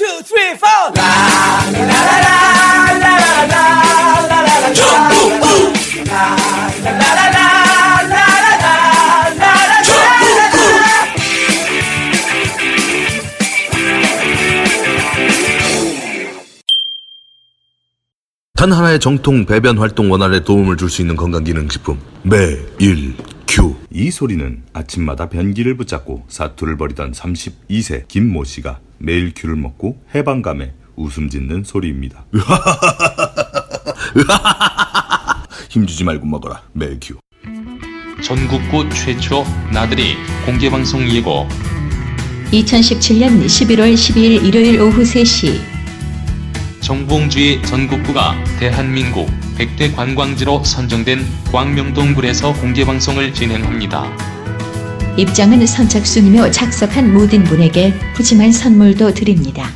two, three, four. 단 하나의 정통 배변 활동 원활에 도움을 줄 수 있는 건강기능식품 매일 큐. 이 소리는 아침마다 변기를 붙잡고 사투를 벌이던 32세 김모 씨가 매일 큐를 먹고 해방감에 웃음 짓는 소리입니다. 힘주지 말고 먹어라 매일 큐. 전국구 최초 나들이 공개방송 예고 2017년 11월 12일 일요일 오후 3시 정봉주의 전국구가 대한민국 100대 관광지로 선정된 광명동굴에서 공개방송을 진행합니다. 입장은 선착순이며 착석한 모든 분에게 푸짐한 선물도 드립니다.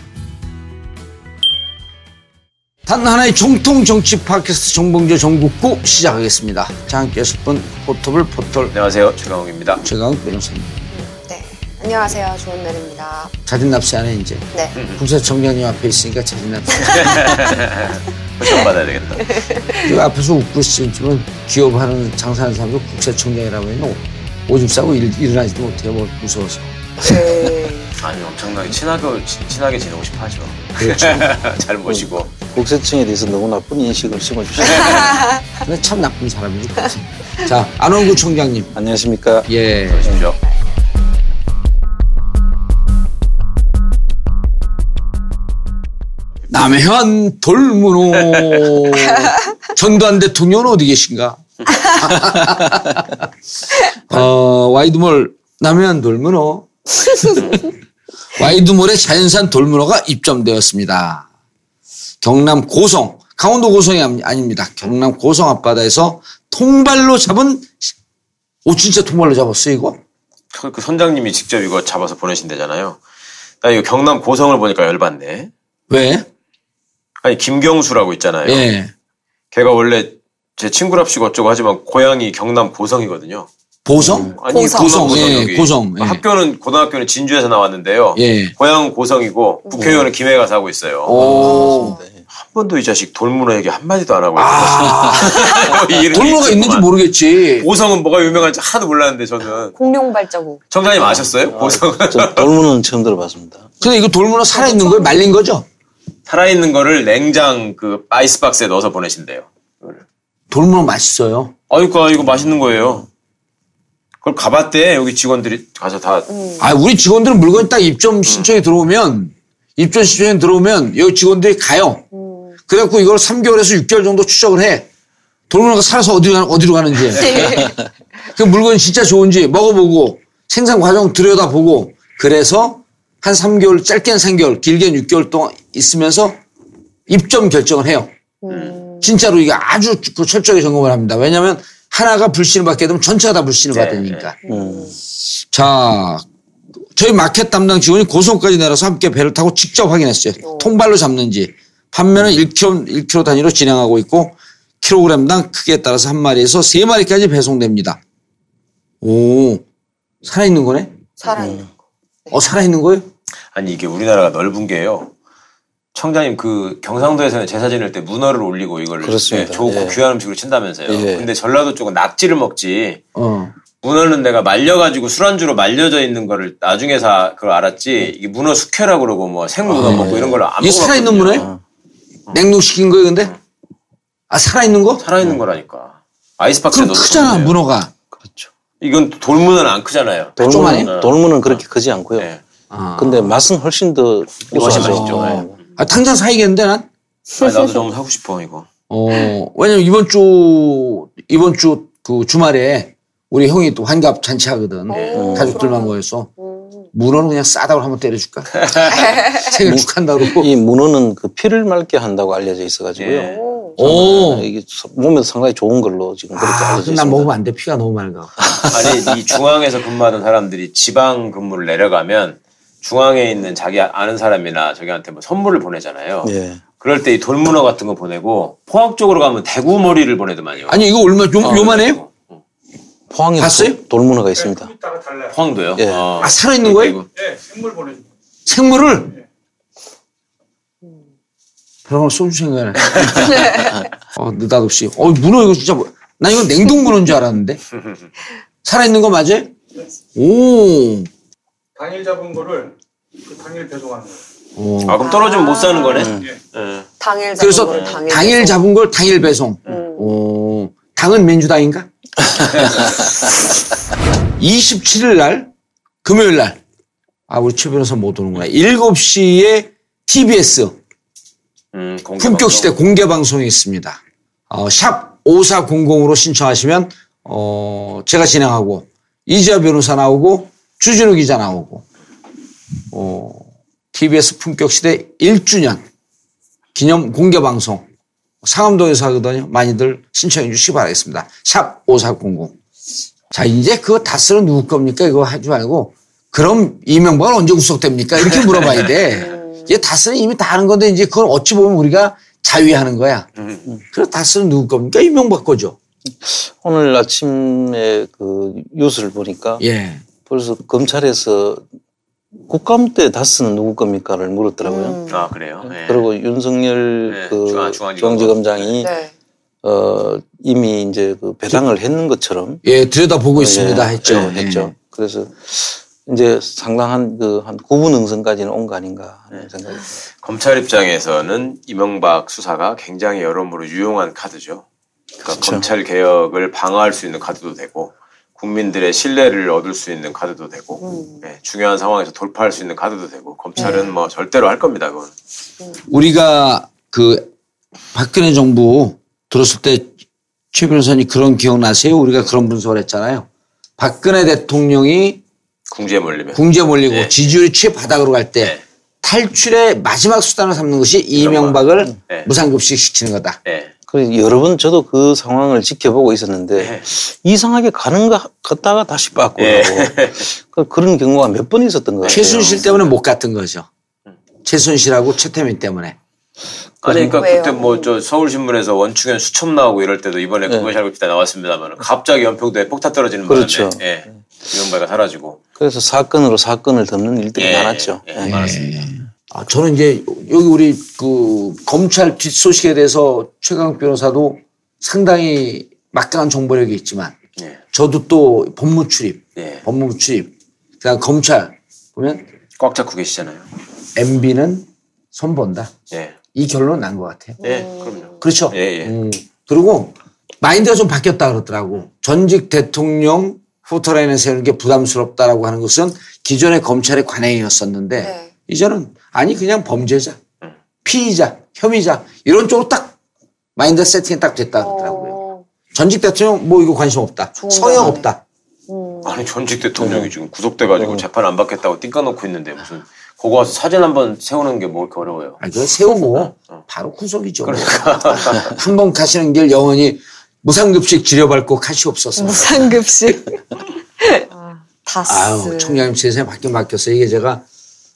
단 하나의 정통 정치 팟캐스트 정봉주 정국구 시작하겠습니다. 자, 함께 하실 분 포토블 포털 안녕하세요. 최강욱입니다. 최강 변호사님. 네. 안녕하세요. 좋은 날입니다. 자진 납세하네 이제. 네. 국세청장님 앞에 있으니까 자진 납세. 포션 받아야 되겠다. 그 앞에서 웃고 있으면 기업하는 장사하는 사람도 국세청장이라고 해도 오줌 싸고 일, 일어나지도 못해요. 뭐 무서워서. 네. 아니 엄청나게 친하게 친- 친하게 지내고 싶어 하죠. 그렇죠. 잘 모시고. 국세청에 대해서 너무 나쁜 인식을 심어주시네요. 근데 참 나쁜 사람이지. 그치? 자, 안원구 청장님. 안녕하십니까. 예. 보십시오. 남해안 돌문호 전두환 대통령은 어디 계신가? 어, 와이드몰 남해안 돌문호 와이드몰의 자연산 돌문호가 입점되었습니다. 경남 고성 강원도 고성이 아닙니다. 경남 고성 앞바다에서 통발로 잡은 오 진짜 통발로 잡았어 이거? 그, 그 선장님이 직접 이거 잡아서 보내신대잖아요. 나 이거 경남 고성을 보니까 열받네. 왜? 아니 김경수라고 있잖아요. 예. 걔가 원래 제 친구랍시고 어쩌고 하지만 고향이 경남 고성이거든요. 보성? 아니 고성. 고성 고성 예, 여기. 고성, 예. 학교는 고등학교는 진주에서 나왔는데요. 예. 고향은 고성이고 국회의원은 김해 가서 하고 있어요. 오. 한 번도 이 자식 돌문어 얘기 한 마디도 안 하고 게 돌문호가 있는지. 모르겠지. 고성은 뭐가 유명한지 하나도 몰랐는데 저는 공룡 발자국. 청장님 아셨어요? 고성은 저 돌문은 처음 들어봤습니다. 근데 이거 돌문어 살아 있는 거예요? 말린 거죠? 살아있는 거를 냉장 그 아이스박스에 넣어서 보내신대요. 돌문어 맛있어요. 아이고 이거 맛있는 거예요. 그걸 가봤대 여기 직원들이 가서 다 아, 우리 직원들은 물건이 딱 입점 신청에 들어오면, 입점 신청에 들어오면 여기 직원들이 가요. 그래갖고 이걸 3개월에서 6개월 정도 추적을 해. 돌문어가 살아서 어디로, 가- 어디로 가는지. 그 물건이 진짜 좋은지 먹어보고 생산 과정 들여다보고 그래서 한 3개월, 짧게는 3개월, 길게는 6개월 동안 있으면서 입점 결정을 해요. 진짜로 이게 아주 그 철저하게 점검을 합니다. 왜냐하면 하나가 불신을 받게 되면 전체가 다 불신을 받으니까. 자, 저희 마켓 담당 직원이 고성까지 내려서 함께 배를 타고 직접 확인했어요. 통발로 잡는지. 판매는 1kg, 1kg 단위로 진행하고 있고 킬로그램당 크기에 따라서 한 마리에서 세 마리까지 배송됩니다. 오, 살아있는 거네? 살아있는 거. 어, 살아있는 거예요? 아니 이게 우리나라가 넓은 게요. 청장님 그 경상도에서는 제사 지낼 때 문어를 올리고 이걸 그렇습니다. 예, 좋고 예. 귀한 음식으로 친다면서요. 예. 근데 전라도 쪽은 낙지를 먹지. 어. 문어는 내가 말려가지고 술안주로 말려져 있는 거를 나중에서 그걸 알았지. 이게 문어 숙회라고 그러고 뭐 생문어 먹고 이런 걸안 아, 이게 먹어봤거든요. 살아있는 문어예요? 냉동시킨 거예요, 근데? 아, 살아있는 거? 살아있는 거라니까. 아이스박스에 넣어서 크잖아. 문어가. 그렇죠. 이건 돌문어는 안 크잖아요. 돌문은, 돌문은 그렇게 크지 않고요. 네. 아. 근데 맛은 훨씬 더 고소하죠. 맛있죠. 네. 어. 아, 당장 사야겠는데, 난? 아니, 나도 너무 사고 싶어 이거. 어, 왜냐면 이번 주, 이번 주 그 주말에 우리 형이 또 환갑 잔치 하거든. 가족들만 모여서. 문어는 그냥 싸다고 한번 때려줄까? 생일 축한다 그러고. 이 문어는 그 피를 맑게 한다고 알려져 있어가지고요. 예. 오. 이게 몸에도 상당히 좋은 걸로 지금 그렇게 아, 알려져 그럼 난 있습니다. 먹으면 안 돼. 피가 너무 맑아. 아니 이 중앙에서 근무하던 사람들이 지방 근무를 내려가면 중앙에 있는 자기 아는 사람이나 저기한테 뭐 선물을 보내잖아요. 예. 그럴 때 이 돌문어 같은 거 보내고 포항 쪽으로 가면 대구 머리를 보내더만요. 아니, 이거 얼마, 요, 어, 요만해요? 포항에 봤어요? 돌문어가 있습니다. 포항도요? 예. 어. 아, 살아 있는 거예요? 그리고 생물을? 그런 걸 소주 생각나네. 어, 느닷없이. 어, 문어 이거 진짜, 뭐, 나 이거 냉동 문어인 줄 알았는데. 살아 있는 거 맞아요? 오. 당일 잡은 거를 그 당일 배송하는 거예요. 오. 아 그럼 떨어지면 못 사는 거네. 음. 예. 당일 잡은 그래서 거를 당일. 당일. 잡은 걸 당일 배송. 음. 오. 당은 민주당인가? 27일 날, 금요일 날. 아, 우리 최 변호사 못 오는구나. 7시에 TBS 음, 공개 품격. 시대 공개 방송이 있습니다. 어, 샵 5400으로 신청하시면 어, 제가 진행하고 이지아 변호사 나오고 주진우 기자 나오고 어, TBS 품격 시대 1주년 기념 공개 방송 상암동에서 하거든요. 많이들 신청해 주시기 바라겠습니다. 샵 5400. 자, 이제 그거 다 쓰는 누구 겁니까? 이거 하지 말고 그럼 이명박은 언제 구속됩니까? 이렇게 물어봐야 돼. 이제 다 쓰는 이미 다 하는 건데 이제 그걸 어찌 보면 우리가 자위하는 거야. 그래서 다 쓰는 누구 겁니까? 이명박 거죠. 오늘 아침에 그 뉴스를 보니까 예. 벌써 검찰에서 국감 때 다스는 누구 겁니까를 물었더라고요. 아 그래요. 예. 그리고 윤석열 네, 그 중앙-. 중앙 지검장이 네. 어 이미 이제 그 배당을 했는 것처럼 예, 들여다보고 있습니다. 예, 했죠. 예, 했죠. 그래서 이제 상당한 그한 9분 응선까지는 온 거 아닌가 하는 생각이 듭니다. 검찰 입장에서는 이명박 수사가 굉장히 여러모로 유용한 카드죠. 그러니까 그렇죠. 검찰 개혁을 방어할 수 있는 카드도 되고 국민들의 신뢰를 얻을 수 있는 카드도 되고 예, 중요한 상황에서 돌파할 수 있는 카드도 되고 검찰은 뭐 절대로 할 겁니다. 그건. 우리가 그 박근혜 정부 들었을 때 최 변호사님 그런 기억나세요? 우리가 그런 분석을 했잖아요. 박근혜 대통령이 궁지에 몰리면 궁지에 몰리고 네. 지지율이 최바닥으로 갈때 네. 탈출의 마지막 수단을 삼는 것이 이명박을 네. 무상급식 시키는 거다. 예. 그래서 여러 번 저도 그 상황을 지켜보고 있었는데 네. 이상하게 가는 거 갔다가 다시 빠꾸고 예. 그- 그런 경우가 몇 번 있었던 것 같아요. 최순실 때문에 못 갔던 거죠. 최순실하고 최태민 때문에. 아니 그러니까 왜요? 그때 뭐 저 서울신문에서 원충현 수첩 나오고 이럴 때도 이번에 네. 그것이 알고 싶다 나왔습니다만 갑자기 연평도에 폭탄 떨어지는 그렇죠. 바람에 예. 이명박이 사라지고 그래서 사건으로 사건을 덮는 일들이 예. 많았죠. 예, 많았습니다. 아, 저는 이제 여기 우리 그 검찰 뒷소식에 대해서 최강 변호사도 상당히 막강한 정보력이 있지만 예. 저도 또 법무 출입, 예. 법무 출입, 그다음 검찰 보면 꽉 잡고 계시잖아요. MB는 손본다. 예. 이 결론 난 것 같아요. 예, 그럼요. 그렇죠. 예, 예. 음, 그리고 마인드가 좀 바뀌었다 그러더라고. 전직 대통령 후터라인에 세우는 게 부담스럽다라고 하는 것은 기존의 검찰의 관행이었었는데 네. 이제는 아니 그냥 범죄자, 피의자, 혐의자 이런 쪽으로 딱 마인드 세팅이 딱 됐다 그러더라고요. 어, 전직 대통령 뭐 이거 관심 없다. 거네. 없다. 아니 전직 대통령이 지금 구속돼 가지고 재판 안 받겠다고 띵까놓고 있는데 무슨 거기 와서 사진 한 번 세우는 게뭐 이렇게 어려워요. 아니 그거 세우고 바로 구속이죠. 한번 가시는 길 영원히 무상급식 지려밟고 가시옵소서. 무상급식. 아, 다스. 아유, 총장님 세상에 바뀌긴 바뀌었어요. 이게 제가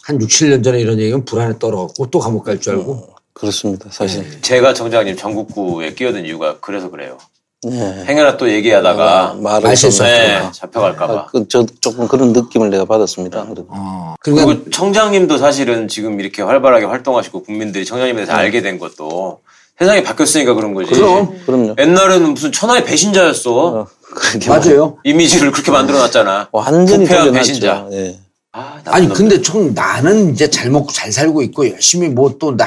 한 6, 7년 전에 이런 얘기면 불안에 떨어갖고 또 감옥 갈 줄 알고. 그렇습니다. 사실. 제가 정장님 전국구에 끼어든 이유가 그래서 그래요. 네. 행여나 또 얘기하다가 말을 말실수 좀- 네, 잡혀갈까봐. 아, 그, 저 조금 그런 느낌을 내가 받았습니다. 그래도. 어. 그러니까 그리고 청장님도 사실은 지금 이렇게 활발하게 활동하시고 국민들이 청장님에 대해서 알게 된 것도 세상이 바뀌었으니까 그런 거지. 그럼. 그럼요. 옛날에는 무슨 천하의 배신자였어. 어, 맞아요. 이미지를 그렇게 만들어놨잖아. 완전히 부패한. 배신자. 예. 아, 아니 근데 총 나는 이제 잘 먹고 잘 살고 있고 열심히 뭐 또나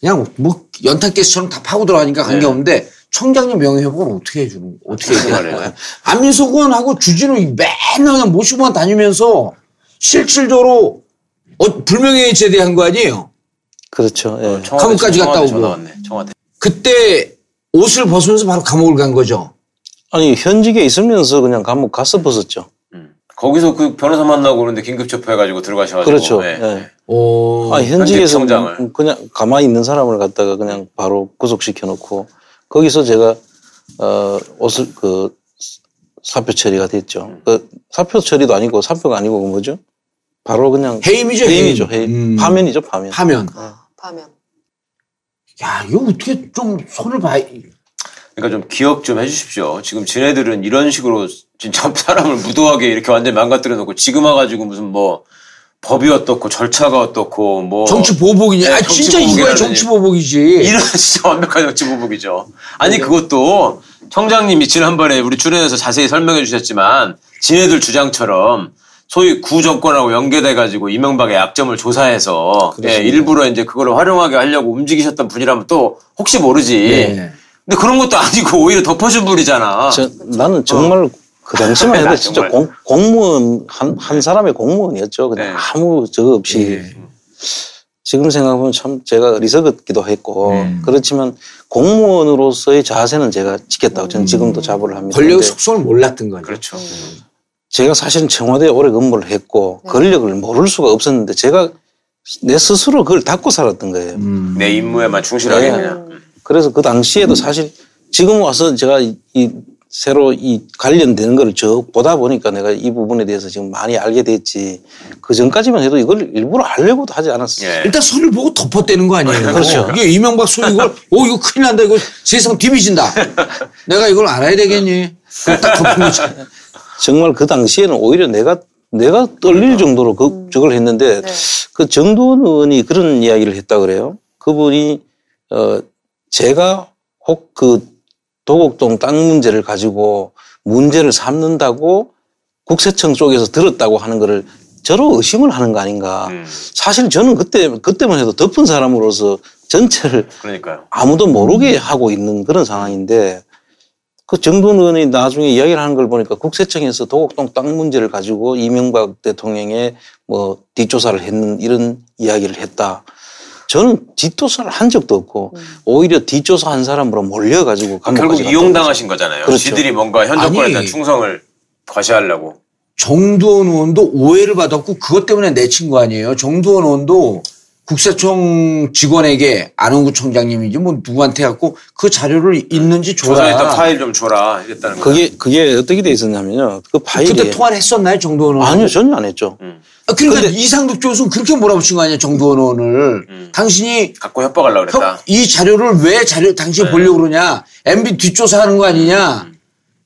그냥 뭐 연탄 가스처럼 다 파고 들어가니까 관계 없는데 청장님 명예회복은 어떻게 해주는 어떻게 해야 거야? 안민석 의원하고 주진우 맨날 그냥 모시고만 다니면서 실질적으로 어, 불명예에 제대한 거 아니에요? 그렇죠. 예. 놈. 청와대, 감옥까지 갔다 오고. 왔네. 청와대. 그때 옷을 벗으면서 바로 감옥을 간 거죠. 아니, 현직에 있으면서 그냥 감옥 가서 벗었죠. 음. 거기서 그 변호사 만나고 그러는데 긴급 체포해가지고 들어가셔가지고. 그렇죠. 예. 예. 오. 아, 현직에서. 그냥 가만히 있는 사람을 갖다가 그냥 바로 구속시켜 놓고 거기서 제가 어 옷을 그 사표 처리가 됐죠. 그 사표 처리도 아니고 사표가 아니고 그 뭐죠? 바로 그냥 해임이죠, 해임이죠. 해임. 음. 파면이죠, 파면. 하면 파면. 야 이거 어떻게 좀 손을 봐. 그러니까 좀 기억 좀 해주십시오. 지금 지네들은 이런 식으로 진짜 사람을 무도하게 이렇게 완전히 망가뜨려 놓고 지금 와가지고 무슨 뭐 법이 어떻고 절차가 어떻고 뭐 정치 보복이냐? 네, 아, 정치 진짜 이거야. 정치 보복이지. 이런 진짜 완벽한 정치 보복이죠. 아니 그것도 청장님이 지난번에 우리 출연해서 자세히 설명해 주셨지만 지네들 주장처럼 소위 구 정권하고 연계돼 가지고 이명박의 약점을 조사해서 예, 일부러 이제 그걸 활용하게 하려고 움직이셨던 분이라면 또 혹시 모르지. 네. 근데 그런 것도 아니고 오히려 덮어준 분이잖아. 저, 나는 정말 그 당시만 해도 나 진짜. 공, 공무원 한, 한 사람의 공무원이었죠. 그냥 네. 아무 저거 없이 지금 생각하면 참 제가 어리석었기도 했고 그렇지만 공무원으로서의 자세는 제가 지켰다고 저는 지금도 자부를 합니다. 권력의 속성을 몰랐던 거죠. 그렇죠. 제가 사실은 청와대에 오래 근무를 했고 권력을 모를 수가 없었는데 제가 내 스스로 그걸 닫고 살았던 거예요. 내 임무에만 충실하게 네. 그냥. 그래서 그 당시에도 사실 지금 와서 제가 이, 이 새로 이 관련되는 거를 저 보다 보니까 내가 이 부분에 대해서 지금 많이 알게 됐지. 그 전까지만 해도 이걸 일부러 하려고도 하지 않았어 요. 예. 일단 선을 보고 덮어대는 거 아니에요? 그렇죠. 이게 이명박 소 이걸, 오, 이거 큰일 난다. 이거 세상 뒤비진다. 내가 이걸 알아야 되겠니? 딱 덮은 거지. 정말 그 당시에는 오히려 내가 내가 떨릴 정도로 그 저걸 했는데 그 정도원 의원이 그런 이야기를 했다 그래요. 그분이 어 제가 혹 그 도곡동 땅 문제를 가지고 문제를 삼는다고 국세청 쪽에서 들었다고 하는 거를 저로 의심을 하는 거 아닌가. 음, 사실 저는 그때 그때만 해도 덮은 사람으로서 전체를 그러니까요. 아무도 모르게 하고 있는 그런 상황인데 그 정돈 의원이 나중에 이야기를 하는 걸 보니까 국세청에서 도곡동 땅 문제를 가지고 이명박 대통령의 뭐 뒷조사를 했는 이런 이야기를 했다. 저는 뒷조사를 한 적도 없고 오히려 뒷조사 한 사람으로 몰려가지고 결국 이용당하신 거잖아요. 그렇죠. 지들이 뭔가 현 정권에 아니. 대한 충성을 과시하려고. 정두원 의원도 오해를 받았고 그것 때문에 내친 거 아니에요. 정두원 의원도 국세청 직원에게 안원구 청장님이지 뭐 누구한테 갖고 그 자료를 있는지 조사했던 줘라. 파일 좀 줘라 이랬다는 거. 그게 그게 어떻게 돼 있었냐면요. 그 파일이 그때 통화를 했었나요, 정두원 의원? 아니요 전혀 안 했죠. 아, 그러니까 이상득 교수는 그렇게 몰아붙인 거 아니야, 정두원 의원을. 음. 당신이 갖고 협박하려고 형, 그랬다. 이 자료를 왜 자료 당신이 네. 보려고 그러냐? MB 뒷조사하는 거 아니냐? 음.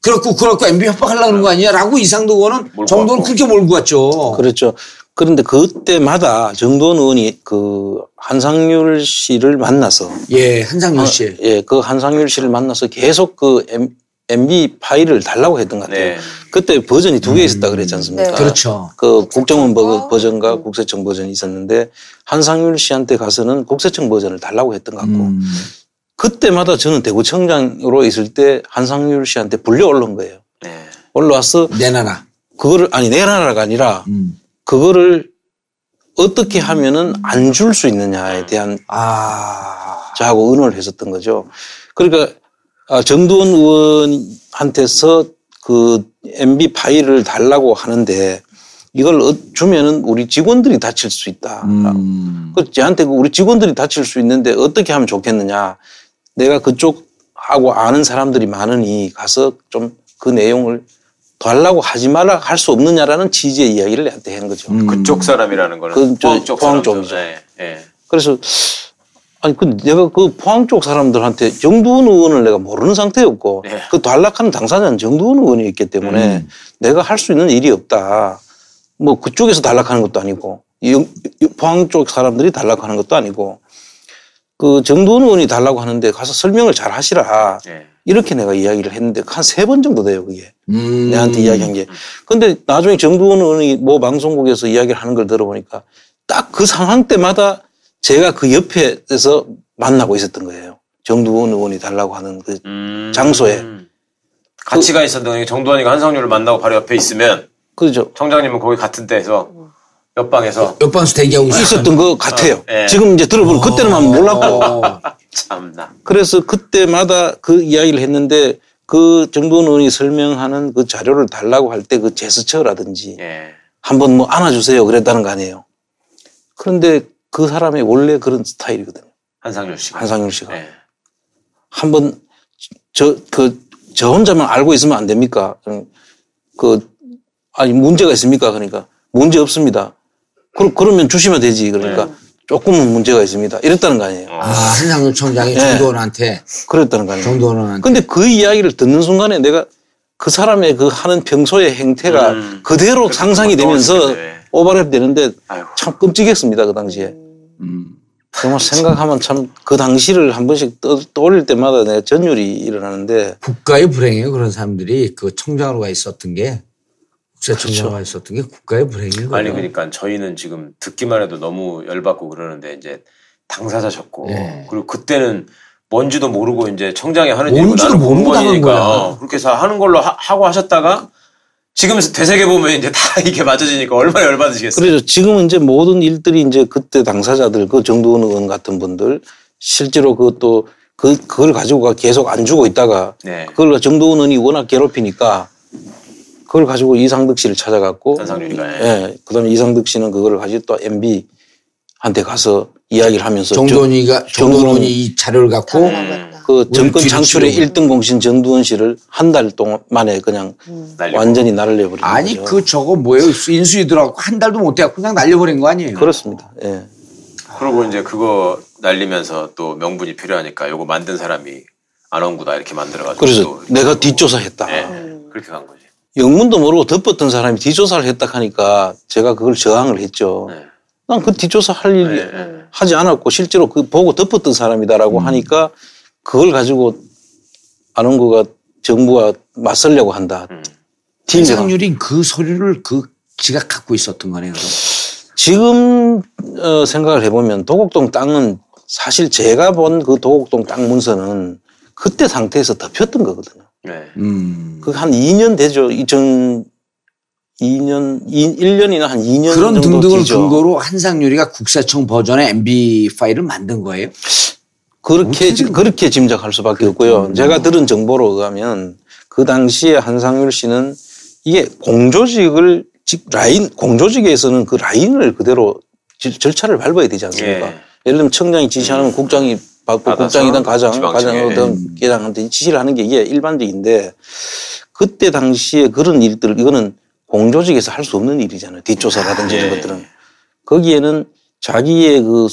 그렇고 그렇고 MB 협박하려는 거 아니냐라고 이상득 의원은 정도는. 그렇게 몰고 갔죠. 그렇죠. 그런데 그때마다 정도원 의원이 그 한상률 씨를 만나서 예, 한상윤 씨. 예, 그 한상률 씨를 만나서 계속 그 MB 파일을 달라고 했던 것 같아요. 네. 그때 버전이 두 개 있었다 그랬지 않습니까? 네. 그렇죠. 그 국정원 버- 버전과 국세청 버전이 있었는데 한상률 씨한테 가서는 국세청 버전을 달라고 했던 것 같고 음. 그때마다 저는 대구청장으로 있을 때 한상률 씨한테 불려 올라온 거예요. 네. 올라와서 내놔라. 그거를 아니 내놔라가 아니라 음. 그거를 어떻게 하면은 안 줄 수 있느냐에 대한 아. 저하고 의논을 했었던 거죠. 그러니까 아, 정두원 의원한테서 그 MB 파일을 달라고 하는데 이걸 어- 주면은 우리 직원들이 다칠 수 있다. 음. 그 저한테 그 우리 직원들이 다칠 수 있는데 어떻게 하면 좋겠느냐. 내가 그쪽하고 아는 사람들이 많으니 가서 좀 그 내용을 달라고 하지 마라 할 수 없느냐라는 취지의 이야기를 내한테 한 거죠. 음. 그쪽 사람이라는 거는 그, 저, 포항 쪽 포항 사람들. 쪽이죠. 네. 네. 그래서 아니 그 내가 그 포항 쪽 사람들한테 정두원 의원을 내가 모르는 상태였고 네. 그 단락하는 당사자는 정두원 의원이었기 때문에 음. 내가 할 수 있는 일이 없다. 뭐 그쪽에서 단락하는 것도 아니고 포항 쪽 사람들이 단락하는 것도 아니고 그 정두원 의원이 달라고 하는데 가서 설명을 잘 하시라. 네. 이렇게 내가 이야기를 했는데 한 세 번 정도 돼요 그게. 음. 내한테 이야기한 게. 근데 나중에 정두원 의원이 뭐 방송국에서 이야기를 하는 걸 들어보니까 딱 그 상황 때마다 제가 그 옆에서 만나고 있었던 거예요. 정두원 의원이 달라고 하는 그 음. 장소에. 같이 가 있었던 정두환이가 한상률을 만나고 바로 옆에 있으면 그죠. 청장님은 거기 같은 데에서 옆방에서 옆방에서 대기하고 있었 있었던 것 같아요. 예. 지금 이제 들어보면 그때는 몰랐고. 어. 참나. 그래서 그때마다 그 이야기를 했는데 그 정두원 의원이 설명하는 그 자료를 달라고 할 때 그 제스처라든지 예. 한번 뭐 안아주세요 그랬다는 거 아니에요. 그런데 그 사람이 원래 그런 스타일이거든요. 한상률 씨가. 한상률 씨가. 네. 한번 저 그 저 혼자만 알고 있으면 안 됩니까? 음, 그 아니 문제가 있습니까? 그러니까 문제 없습니다. 그, 그러면 주시면 되지. 그러니까 네. 조금은 문제가 있습니다. 이랬다는 거 아니에요. 아, 한상윤 청장이 예. 정두원한테 그랬다는 거 아니에요. 정두원 의원한테 근데 그 이야기를 듣는 순간에 내가 그 사람의 그 하는 평소의 행태가 음. 그대로 상상이 되면서 네. 오버랩 되는데 아이고. 참 끔찍했습니다 그 당시에. 정말 생각하면 참 그 당시를 한 번씩 떠, 떠올릴 때마다 내가 전율이 일어나는데 국가의 불행이에요. 그런 사람들이 그 청장으로 가 있었던 게 그렇죠. 가 있었던 게 국가의 불행인 거예요. 아니 그러니까 저희는 지금 듣기만 해도 너무 열받고 그러는데 이제 당사자셨고 네. 그리고 그때는 뭔지도 모르고 이제 청장이 하는 일이고 나는 공무원이니까. 그렇게 해서 하는 걸로 하, 고 하셨다가 지금 되새겨 보면 이제 다 이게 맞아지니까 얼마나 열받으시겠어요. 그래서 지금은 이제 모든 일들이 이제 그때 당사자들 그 정두원 의원 같은 분들 실제로 그것도 그 그걸 가지고 계속 안 주고 있다가 네. 그걸 정두원 의원이 워낙 괴롭히니까 그걸 가지고 이상득 씨를 찾아갔고 예. 예. 그다음에 이상득 씨는 그걸 가지고 또 MB한테 가서 이야기를 하면서 정돈이가 정두원 정돈이 이 자료를 갖고 그 정권 창출의 치우고. 1등 공신 정두원 씨를 한 달 동안 만에 그냥 날리고. 완전히 날을 내버린 아니 거죠. 그 저거 뭐예요? 인수위 들어가고 한 달도 못 해갖고 그냥 날려버린 거 아니에요? 그렇습니다. 예. 그리고 이제 그거 날리면서 또 명분이 필요하니까 요거 만든 사람이 안원구다 이렇게 만들어가지고 그래서 또 내가 뒷조사했다. 예, 그렇게 간 거지. 영문도 모르고 덮었던 사람이 뒷조사를 했다 하니까 제가 그걸 저항을 했죠. 네. 난그 뒷조사 할 일 네, 네. 하지 않았고 실제로 그 보고 덮었던 사람이다라고 하니까 그걸 가지고 안원구가 정부와 맞설려고 한다. 음. 한상률이 그 서류를 그 지가 갖고 있었던 거네요. 그럼. 지금 어, 생각을 해보면 도곡동 땅은 사실 제가 본 그 도곡동 땅 문서는 그때 상태에서 덮였던 거거든요. 네. 음. 그한 2년 되죠. 2000 2년, 1년이나 한 2년 그런 정도 등등을 되죠. 근거로 한상률이가 국세청 버전의 MB 파일을 만든 거예요. 그렇게 지- 그렇게 짐작할 수밖에 없고요. 제가 들은 정보로 의하면 그 당시에 한상률 씨는 이게 공조직을 직 라인 공조직에서는 그 라인을 그대로 지- 절차를 밟아야 되지 않습니까? 예. 예를 들면 청장이 지시하면 국장이 받고 받아서 국장이든 가장 지방청에. 가장이든 계장한테 지시를 하는 게 이게 일반적인데 그때 당시에 그런 일들 이거는 공조직에서 할 수 없는 일이잖아요. 뒷조사라든지 이런 예. 것들은 거기에는 자기의 그,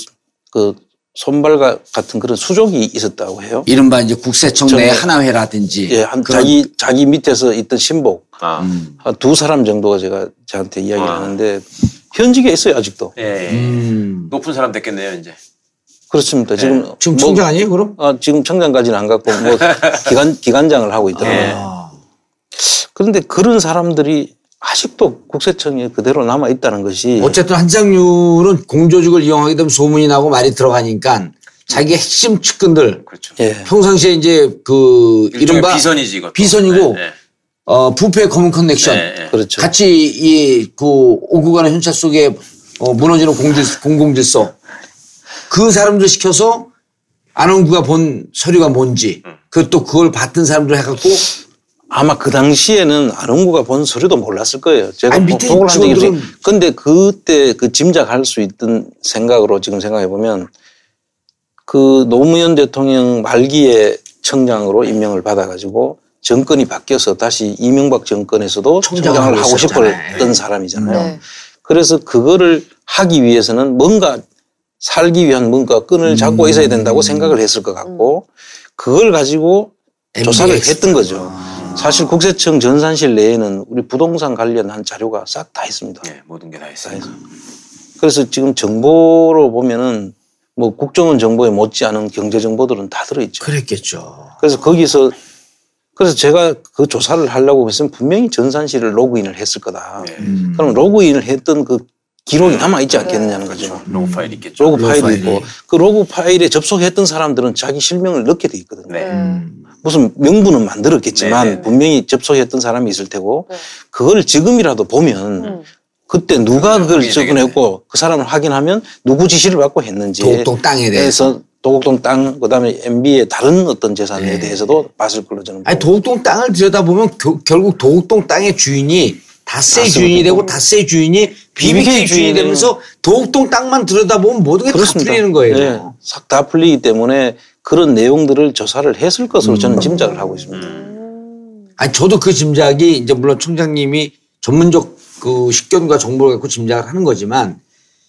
그 손발 가- 같은 그런 수족이 있었다고 해요. 이른바 이제 국세청 내 하나회라든지 예, 한 자기 자기 밑에서 있던 신복 아, 한두 사람 정도가 제가 저한테 이야기를 아. 하는데 현직에 있어요 아직도. 예, 예. 음. 높은 사람 됐겠네요 이제. 그렇습니다. 지금 지금 뭐- 청장 아니에요 그럼? 아, 지금 청장까지는 안 갖고 뭐 기관 기관장을 하고 있더라고요. 예. 그런데 그런 사람들이 아직도 국세청에 그대로 남아 있다는 것이 어쨌든 한상률은 공조직을 이용하게 되면 소문이 나고 말이 들어가니까 자기 핵심 측근들 그렇죠. 예. 평상시에 이제 그 이른바 비선이지 이것도. 비선이고 네, 네. 어, 부패 검은 커넥션 네, 네. 그렇죠. 같이 이 그 오고 가는 현찰 속에 어, 무너지는 공질, 공공질서 그 사람들 시켜서 안원구가 본 서류가 뭔지 음. 그또 그걸 받던 사람들 해갖고 아마 그 당시에는 안홍구가 본 서류도 몰랐을 거예요. 제가 아니, 뭐 밑에 보고를 한 적이 없어요. 근데 그때 그 짐작할 수 있던 생각으로 지금 생각해 보면 그 노무현 대통령 말기에 청장으로 임명을 받아가지고 정권이 바뀌어서 다시 이명박 정권에서도 청장을 하고. 싶었던 사람이잖아요. 네. 그래서 그거를 하기 위해서는 뭔가 살기 위한 뭔가 끈을 잡고 음. 있어야 된다고 생각을 했을 것 같고 그걸 가지고 조사를. 했던 거죠. 사실 국세청 전산실 내에는 우리 부동산 관련한 자료가 싹 다 있습니다. 예, 모든 게 다 있어요. 그래서 지금 정보로 보면은 뭐 국정원 정보에 못지않은 경제 정보들은 다 들어있죠. 그랬겠죠. 그래서 거기서 그래서 제가 그 조사를 하려고 했으면 분명히 전산실을 로그인을 했을 거다. 예. 음. 그럼 로그인을 했던 그 기록이 남아 있지 않겠느냐는 거죠. 로그 파일 있겠죠. 로그 파일이 파일이. 있고 그 로그 파일에 접속했던 사람들은 자기 실명을 넣게 돼 있거든요. 네. 무슨 명분은 만들었겠지만 네네네. 분명히 접속했던 사람이 있을 테고 네. 그걸 지금이라도 보면 음. 그때 누가 그걸 접근했고 그 사람을 확인하면 누구 지시를 받고 했는지 도곡동 땅에 대해서. 해서 도곡동 땅 그다음에 MB의 다른 어떤 재산에 네. 대해서도 봤을 걸로 저는 아니 도곡동 땅을 들여다보면 겨- 결국 도곡동 땅의 주인이 닷새. 주인이 되고 닷새 주인이 BBK 주인이 주인이 되면서 도곡동 땅만 들여다보면 모든 게 다. 풀리는 거예요. 네. 싹다 풀리기 때문에 그런 내용들을 조사를 했을 것으로 음. 저는 짐작을 하고 있습니다. 아니 저도 그 짐작이 이제 물론 총장님이 전문적 그 식견과 정보를 갖고 짐작을 하는 거지만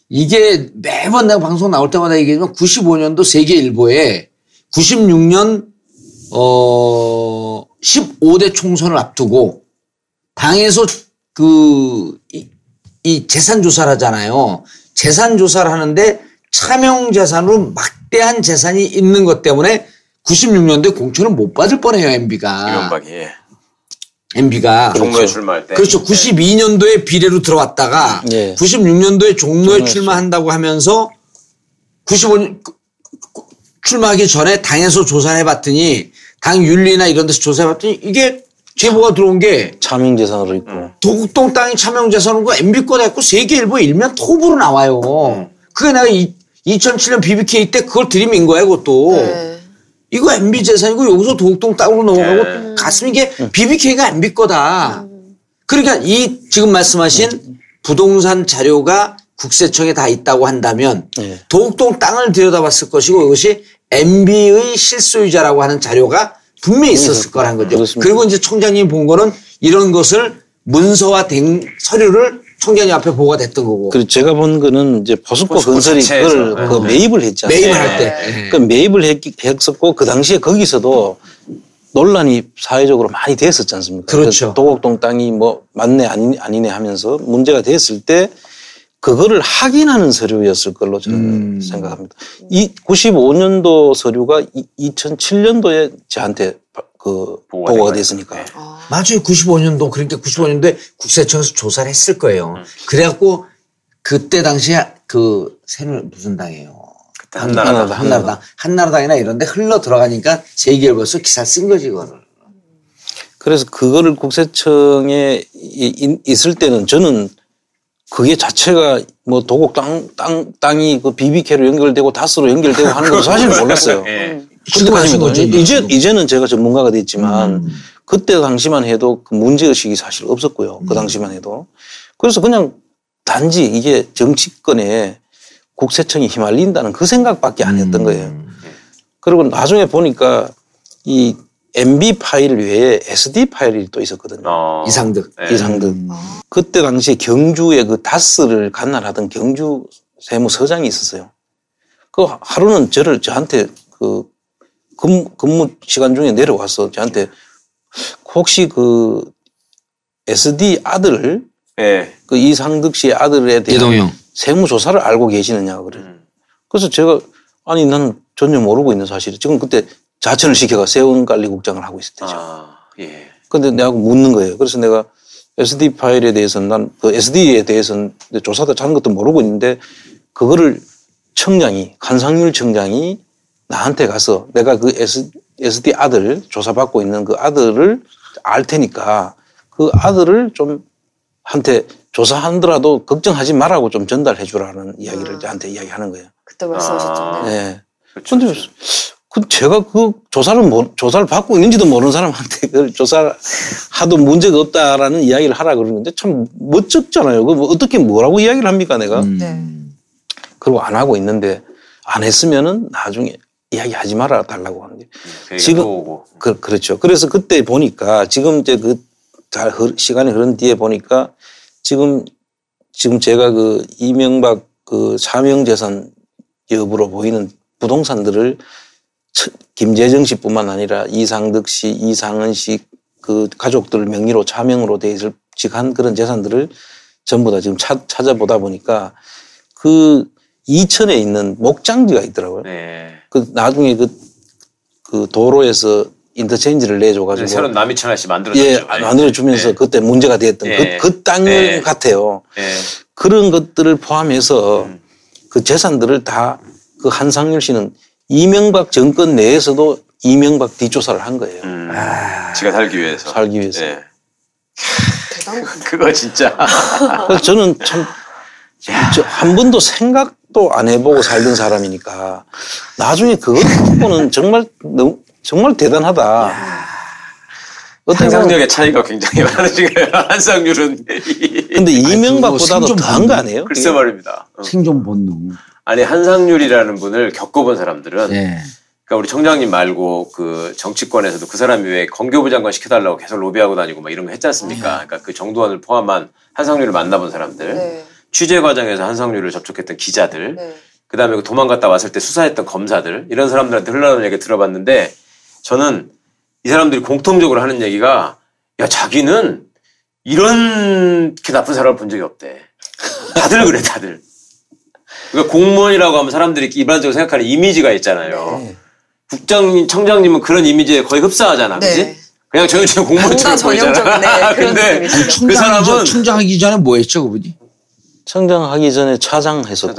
이게 매번 내가 방송 나올 때마다 얘기하지만 95년도 세계일보에 96년 어 15대 총선을 앞두고 당에서 그 이- 이 재산 조사를 하잖아요. 재산 조사를 하는데 차명 재산으로 막대한 재산이 있는 것 때문에 96년도에 공천을 못 받을 뻔해요, MB가. 이명박이 예. MB가. 종로에 출마할 때. 그렇죠. 92년도에 비례로 들어왔다가 예. 96년도에 종로에 종로에 출마한다고 하면서 95년 출마하기 전에 당에서 조사를 해봤더니 당 윤리나 이런 데서 조사해봤더니 이게 제보가 들어온 게 차명 재산으로 있고. 도곡동 땅이 차명재산으로 MB 거 됐고 세계일보 일면 톱으로 나와요. 그게 내가 이, 2007년 BBK 때 그걸 들이민 거야 그것도. 네. 이거 MB 재산이고 여기서 도곡동 땅으로 넘어가고 네. 가슴 이게 BBK가 MB 거다. 그러니까 이 지금 말씀하신 부동산 자료가 국세청에 다 있다고 한다면 예. 도곡동 땅을 들여다봤을 것이고 이것이 MB의 실소유자라고 하는 자료가 분명히 있었을 거라는 거죠. 그렇습니다. 그리고 이제 총장님이 본 거는 이런 것을 문서화된 서류를 총장님 앞에 보고가 됐던 거고 그리고 제가 본 거는 이제 포스코 건설이. 그걸 그 네. 매입을 했지 않습니까? 매입을 할 때. 그 매입을 했, 했었고 그 당시에 거기서도 논란이 사회적으로 많이 됐었지 않습니까? 그렇죠. 그 도곡동 땅이 뭐 맞네 아니, 아니네 하면서 문제가 됐을 때 그거를 확인하는 서류였을 걸로 저는 음. 생각합니다. 이 95년도 서류가 2007년도에 저한테 그 보고가 됐으니까. 거예요. 맞아요. 95년도 그러니까 95년도에 국세청에서 조사를 했을 거예요. 그래갖고 그때 당시에 그 새누 무슨 당이에요? 그때 한나라당. 한나라당. 한나라당이나 이런데 흘러 들어가니까 세계일보에서 기사 쓴 거지 이거를. 그래서 그거를 국세청에 있을 때는 저는 그게 자체가 뭐 도곡 땅, 땅, 땅이 그 BBK로 연결되고 다스로 연결되고 하는 건 사실 몰랐어요. 예. 하신 거죠. 이제, 이제는 제가 전문가가 됐지만 그때 당시만 해도 그 문제의식이 사실 없었고요. 그 당시만 해도. 그래서 그냥 단지 이게 정치권에 국세청이 휘말린다는 그 생각밖에 안 했던 거예요. 그리고 나중에 보니까 이 MB 파일 외에 SD 파일이 또 있었거든요. 어. 이상득. 네. 이상득. 그때 당시에 경주에 그 다스를 관할하던 경주 세무서장이 있었어요. 그 하루는 저를 저한테 그 근무, 근무 시간 중에 내려와서 저한테 혹시 그 SD 아들을 예. 그 이상득 씨의 아들에 대한. 세무조사를 알고 계시느냐 그래요. 음. 그래서 제가 아니 나는 전혀 모르고 있는 사실이 지금 그때 자천을 시켜가 세운관리국장을 하고 있을 때죠. 아, 예. 근데 내가 묻는 거예요. 그래서 내가 SD 파일에 대해서는 난 그 SD에 대해서는 조사도 잘한 것도 모르고 있는데 그거를 청장이 한상률 청장이 나한테 가서 내가 그 SD 아들 조사받고 있는 그 아들을 알 테니까 그 아들을 좀 한테 조사하더라도 걱정하지 말라고 좀 전달해 주라는 이야기를 저한테 이야기하는 거예요. 그때 말씀하셨죠. 아. 네. 네. 그렇죠. 근데 그 제가 그 조사를 모- 조사를 받고 있는지도 모르는 사람한테 그 조사를 하도 문제가 없다라는 이야기를 하라 그러는데 참 멋쩍잖아요. 그 어떻게 뭐라고 이야기를 합니까 내가? 네. 그리고 안 하고 있는데 안 했으면은 나중에 이야기하지 말아 달라고 하는 게그 지금-. 그, 그렇죠. 그래서 그때 보니까 지금 이제 그 잘 시간이 흐른 뒤에 보니까 지금 지금 제가 그 이명박 그 사명재산 여부로 보이는 부동산들을 처- 김재정 씨뿐만 아니라 이상득 씨, 이상은 씨 그 가족들 명의로 차명으로 돼 있을 직한 그런 재산들을 전부 다 지금 찾, 찾아보다 보니까 그 이천에 있는 목장지가 있더라고요. 네. 그 나중에 그, 그 도로에서 인터체인지를 내줘가지고 새로 남이천 아씨 만들어졌죠. 예 만들어주면서 예. 그때 문제가 됐던 예. 그, 그 땅을 예. 같아요. 예. 그런 것들을 포함해서 음. 그 재산들을 다 그 한상률 씨는 이명박 정권 내에서도 이명박 뒷조사를 한 거예요. 음. 지가 살기 위해서. 살기 위해서. 예. 대단한 그거 진짜. 저는 참, 저한 번도 생각도 안 해보고 살던 사람이니까 나중에 그걸 보고는 정말, 너무, 정말 대단하다. 상상력의 차이가 굉장히 많으신 거예요. 한상률은. 근데 이명박보다도 더한 거 아니에요? 글쎄 말입니다. 어. 생존 본능. 아니 한상률이라는 분을 겪어본 사람들은 예. 그러니까 우리 청장님 말고 그 정치권에서도 그 사람이 왜 건교부 장관 시켜달라고 계속 로비하고 다니고 막 이런 거 했지 않습니까? 그러니까 그 정두환을 포함한 한상률을 만나본 사람들, 네. 취재 과정에서 한상률을 접촉했던 기자들, 네. 그다음에 그 도망갔다 왔을 때 수사했던 검사들 이런 사람들한테 흘러나오는 얘기 들어봤는데 저는 이 사람들이 공통적으로 하는 얘기가 야 자기는 이렇게 나쁜 사람을 본 적이 없대. 다들 그래, 다들. 그러니까 공무원이라고 하면 사람들이 일반적으로 생각하는 이미지가 있잖아요. 네. 국장, 청장님은 그런 이미지에 거의 흡사하잖아, 네. 그지? 그냥 정해진 공무원처럼 보이잖아. 네, 근데. 그 총장, 사람은 총장하기 전에 뭐 했죠, 그분이? 청장 하기 전에 차장 했었고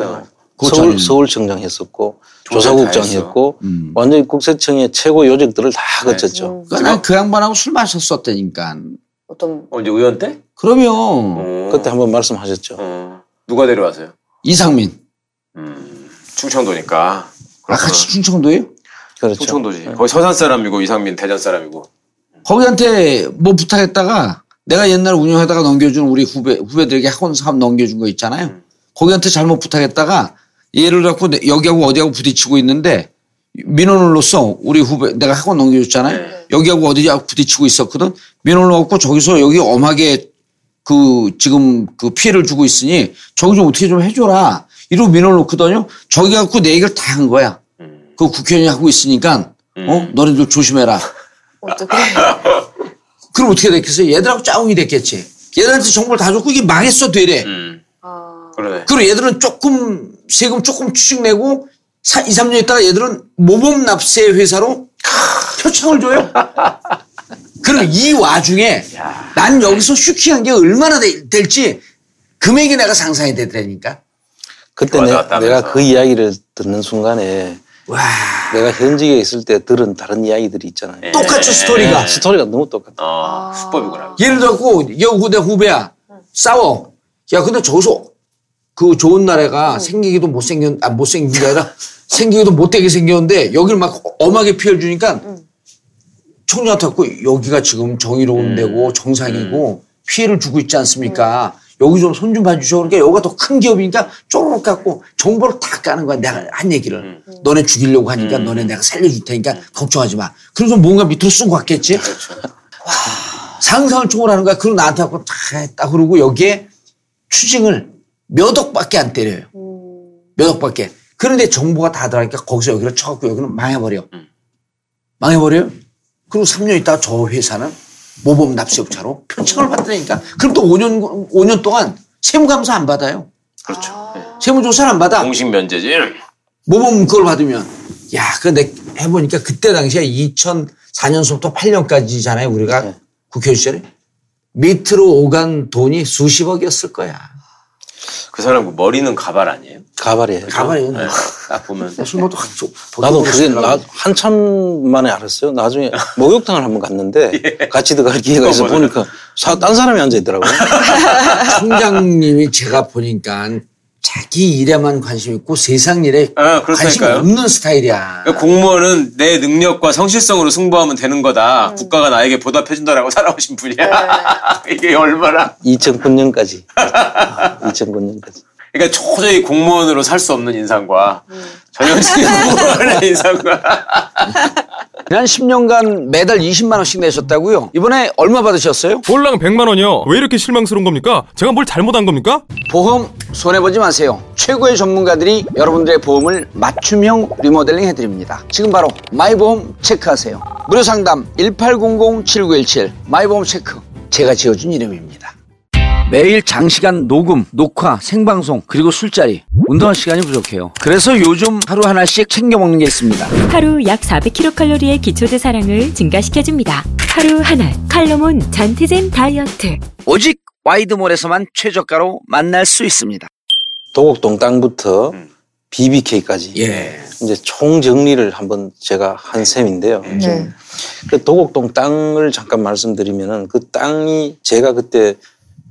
그 서울 전에는. 서울 청장 했었고 조사 조사국장. 했고 음. 완전히 국세청의 최고 요직들을 다 거쳤죠. 그러니까 난그 양반하고 술 마셨었다니까. 어떤 언제 의원 때? 그러면 어. 그때 한번 말씀하셨죠. 어. 누가 데려왔어요? 이상민. 음, 충청도니까. 아, 같이 충청도예요? 그렇죠. 충청도지. 거기 서산 사람이고 이상민 대전 사람이고. 거기한테 뭐 부탁했다가 내가 옛날 운영하다가 넘겨준 우리 후배, 후배들에게 학원 사업 넘겨준 거 있잖아요. 음. 거기한테 잘못 부탁했다가 얘를 갖고 내- 여기하고 어디하고 부딪히고 있는데 민원으로서 우리 후배 내가 학원 넘겨줬잖아요. 네. 여기하고 어디하고 부딪히고 있었거든. 민원을 갖고 저기서 여기 엄하게 그 지금 그 피해를 주고 있으니 저기 좀 어떻게 좀 해줘라. 이러고 민원을 놓거든요. 저기 갖고 내 얘기를 다 한 거야. 그 국회의원이 하고 있으니까 어 너네들 조심해라. 어떻게 그럼 어떻게 됐겠어요? 얘들하고 짜웅이 됐겠지. 얘들한테 정보를 다 줬고 이게 망했어 되래. 음, 아, 그러네. 그리고 얘들은 조금 세금 조금 추식 내고 2, 3년 있다가 얘들은 모범 납세 회사로 표창을 줘요. 그럼 이 와중에 난 여기서 슈킹한 게 얼마나 되- 될지 금액이 내가 상상이 되더라니까. 그때 내, 갔다 내가 하면서. 그 이야기를 듣는 순간에 와 내가 현직에 있을 때 들은 다른 이야기들이 있잖아요. 똑같죠 스토리가. 스토리가 너무 똑같아. 어, 수법이구나. 예를 들고 여우 내 후배야 싸워. 야 근데 저기서 그 좋은 나라가 생기기도 못생겼 아 못생긴 게 아니라 생기기도 못되게 생겼는데 여기를 막 엄하게 피해를 주니까 총장한테 갖고 여기가 지금 정의로운 데고 정상이고 피해를 주고 있지 않습니까? 여기 좀 손 좀 봐주셔. 그러니까 여기가 더 큰 기업이니까 쪼르륵 갖고 정보를 다 까는 거야. 내가 한 얘기를. 너네 죽이려고 하니까 너네 내가 살려줄 테니까 걱정하지 마. 그래서 뭔가 밑으로 쑥 왔겠지? 와, 상상을 초월하는 거야. 그리고 나한테 갖고 다 했다. 그러고 여기에 추징을 몇 억밖에 안 때려요. 몇 억밖에. 그런데 정보가 다 들어가니까 거기서 여기를 쳐갖고 여기는 망해버려. 망해버려요. 그리고 3년 있다가 저 회사는 모범 납세업자로 표창을 받다니까. 그럼 또 5년, 5년 동안 세무감사 안 받아요. 그렇죠. 네. 세무조사를 안 받아. 공식 면제지. 모범 그걸 받으면. 야, 근데 해보니까 그때 당시에 2004년서부터 8년까지잖아요. 우리가 국회 시절에. 밑으로 오간 돈이 수십억이었을 거야. 그 사람 그 머리는 가발 아니에요? 가발이에요. 가만히. 네. 딱 보면. 술 먹도 한 쪽. 나도 그게 나, 한참 만에 알았어요. 나중에 목욕탕을 한번 갔는데 같이 들어갈 기회가 있어 맞아요. 보니까 사, 딴 사람이 앉아 있더라고요. 총장님이 제가 보니까 자기 일에만 관심 있고 세상 일에 아, 관심이 그렇다니까요. 없는 스타일이야. 그러니까 공무원은 내 능력과 성실성으로 승부하면 되는 거다. 국가가 나에게 보답해준다라고 살아오신 분이야. 이게 얼마나. 2009년까지. 2009년까지. 그러니까 도저히 공무원으로 살 수 없는 인상과 전형적인 공무원의 인상과. 지난 10년간 매달 20만 원씩 내셨다고요? 이번에 얼마 받으셨어요? 볼랑 100만 원이요. 왜 이렇게 실망스러운 겁니까? 제가 뭘 잘못한 겁니까? 보험 손해보지 마세요. 최고의 전문가들이 여러분들의 보험을 맞춤형 리모델링 해드립니다. 지금 바로 마이보험 체크하세요. 무료 상담 1800-7917 마이보험 체크. 제가 지어준 이름입니다. 매일 장시간 녹음, 녹화, 생방송, 그리고 술자리. 운동할 시간이 부족해요. 그래서 요즘 하루 하나씩 챙겨 먹는 게 있습니다. 하루 약 400kcal의 기초대사량을 증가시켜줍니다. 하루 하나 칼로몬 전티젠 다이어트. 오직 와이드몰에서만 최저가로 만날 수 있습니다. 도곡동 땅부터 BBK까지. 예. 이제 총 정리를 한번 제가 한 셈인데요. 네. 그 도곡동 땅을 잠깐 말씀드리면은 그 땅이 제가 그때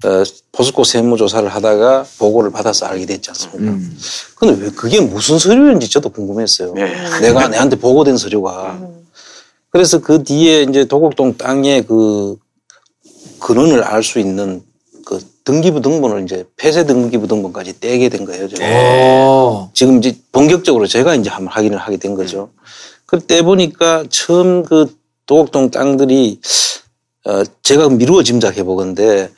어, 포스코 세무조사를 하다가 보고를 받아서 알게 됐지 않습니까? 근데 왜 그게 무슨 서류인지 저도 궁금했어요. 내가 내한테 보고된 서류가. 그래서 그 뒤에 이제 도곡동 땅의 그 근원을 알 수 있는 그 등기부 등본을 이제 폐쇄 등기부 등본까지 떼게 된 거예요. 제가. 오. 지금 이제 본격적으로 제가 이제 한번 확인을 하게 된 거죠. 그때 보니까 처음 그 도곡동 땅들이 어 제가 미루어 짐작해 보건데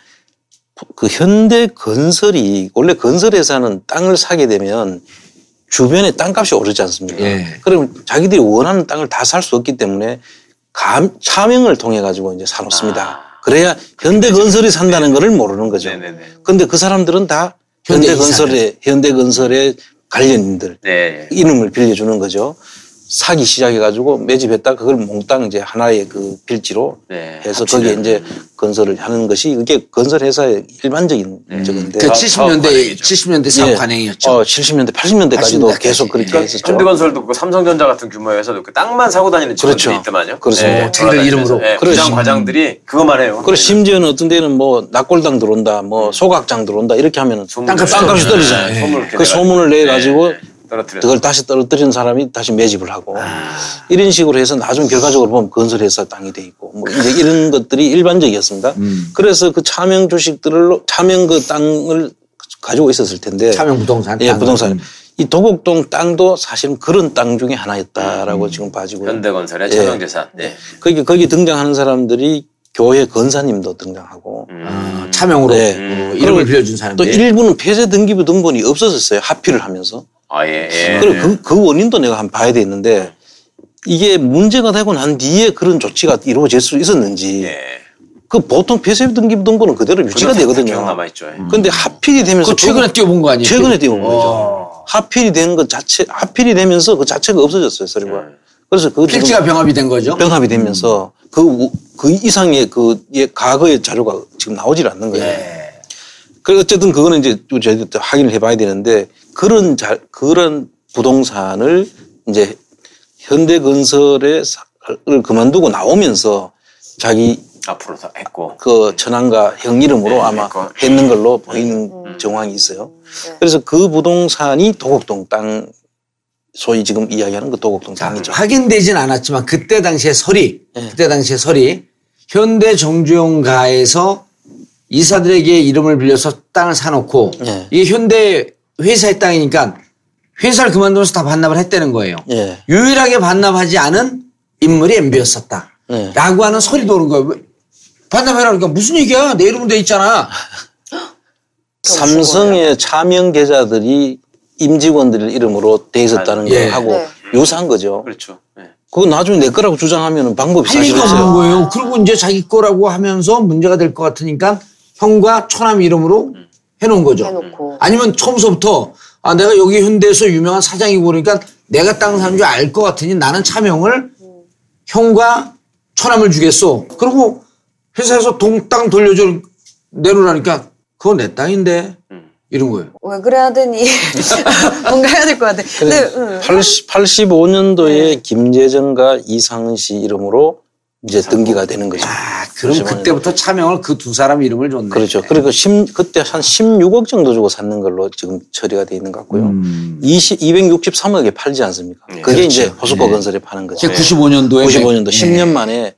그 현대 건설이 원래 건설회사는 땅을 사게 되면 주변에 땅값이 오르지 않습니까? 예. 그러면 자기들이 원하는 땅을 다 살 수 없기 때문에 감, 차명을 통해 가지고 이제 사놓습니다. 그래야 현대 건설이 산다는 것을 모르는 거죠. 근데 그 사람들은 다 현대 현대 건설의 현대건설의 관련인들 네. 이름을 빌려주는 거죠. 사기 시작해가지고 매집했다 그걸 몽땅 이제 하나의 그 필지로 네. 해서. 거기에 이제 건설을 하는 것이 이게 건설 회사의 일반적인 저건데 그 사업- 70년대 사업 관행이죠. 70년대 사업 예. 관행이었죠. 어, 70년대 80년대까지도 80년대 까지. 계속 그렇게 예. 했었죠. 현대건설도 그 삼성전자 같은 규모의 회사도 그 땅만 사고 다니는 직원들이 그렇죠. 있더만요. 그렇습니다. 네, 자기들 이름으로. 네. 부장 과장들이 그것만 해요. 그리고 심지어는 어떤 데는 뭐 낙골당 들어온다, 뭐 소각장 들어온다 이렇게 하면은 땅값이 내요. 떨어지잖아요. 네, 예. 그 소문을 내 가지고 네, 떨어뜨려. 그걸 다시 떨어뜨리는 사람이 다시 매집을 하고 아. 이런 식으로 해서 나중 결과적으로 보면 건설회사 땅이 돼 있고 뭐 이제 이런 것들이 일반적이었습니다. 음. 그래서 그 차명 주식들을 차명 그 땅을 가지고 있었을 텐데 차명 부동산. 예 땅. 부동산 이 도곡동 땅도 사실은 그런 땅 중에 하나였다라고 지금 봐지고요. 현대건설의 예. 차명재산. 네. 거기 거기 등장하는 사람들이 교회 건사님도 등장하고 아, 차명으로 네. 어, 이름을 빌려준 또 사람들. 일부는 폐쇄 등기부 등본이 없어졌어요. 합의를 하면서. 아, 예, 예. 그리고 그, 그 원인도 내가 한번 봐야 되는데 이게 문제가 되고 난 뒤에 그런 조치가 이루어질 수 있었는지 예. 그 보통 폐쇄 등기부 등본은 그대로 유지가 되거든요. 남아있죠. 예. 근데 하필이 되면서 그 최근에 띄워본 거 아니에요? 최근에 띄워본 거죠. 어. 하필이 되는 것 자체 하필이 되면서 그 자체가 없어졌어요 서류가. 네. 그래서 그 필지가 병합이 된 거죠. 병합이 되면서 그, 우- 그 이상의 그 예, 과거의 자료가 지금 나오질 않는 거예요. 예. 그 어쨌든 그거는 이제 또 저희도 또 확인을 해봐야 되는데 그런 자, 그런 부동산을 이제 현대건설의 을 그만두고 나오면서 자기 앞으로 다 했고. 그 천안가 형 이름으로 네, 아마 했고. 했는 걸로 보이는 정황이 있어요. 네. 그래서 그 부동산이 도곡동 땅 소위 지금 이야기하는 그 도곡동 땅이죠. 확인되진 않았지만 그때 당시에 설이 예. 그때 당시에 설이 현대 정주영가에서 이사들에게 이름을 빌려서 땅을 사놓고 예. 이게 현대 회사의 땅이니까 회사를 그만두면서 다 반납을 했다는 거예요. 예. 유일하게 반납하지 않은 인물이 MB였었다. 예. 라고 하는 소리 도는 거예요. 왜? 반납해라니까 무슨 얘기야? 내 이름은 돼 있잖아. 삼성의 차명 계좌들이 임직원들 이름으로 돼 있었다는 예. 거하고 네. 유사한 거죠. 그렇죠. 예. 그거 나중에 내 거라고 주장하면 방법이 할 사실 없어요. 거예요. 그리고 이제 자기 거라고 하면서 문제가 될 것 같으니까 형과 처남 이름으로 해놓은 거죠. 해놓고. 아니면 처음부터 아 내가 여기 현대에서 유명한 사장이고 그러니까 내가 땅 사는 줄 알 것 같으니 나는 차명을 형과 처남을 주겠어. 그리고 회사에서 동땅 돌려줘 내놓으라니까 그건 내 땅인데 이런 거예요. 왜 그래야 되니? 뭔가 해야 될 것 같아. 근데 응. 80, 85년도에 김재정과 이상은 씨 이름으로 이제 등기가 되는 거죠. 아, 그럼 85년도. 그때부터 차명을 그 두 사람 이름을 줬네. 그렇죠. 그리고 십- 그때 한 16억 정도 주고 샀는 걸로 지금 처리가 돼 있는 것 같고요. 음. 20, 263억에 팔지 않습니까? 그게 이제 호수코 네. 건설에 파는 거죠. 제 95년도에 95년도 10년 만에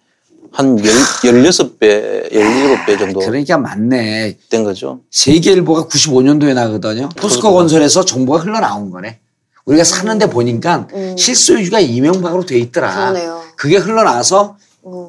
한 16, 16배, 17배 정도 그러니까 맞네. 된 거죠. 세계일보가 95년도에 나거든요. 포스코 건설에서 정보가 흘러나온 거네. 우리가 사는데 보니까 실소유주가 이명박으로 돼 있더라. 그러네요. 그게 흘러나와서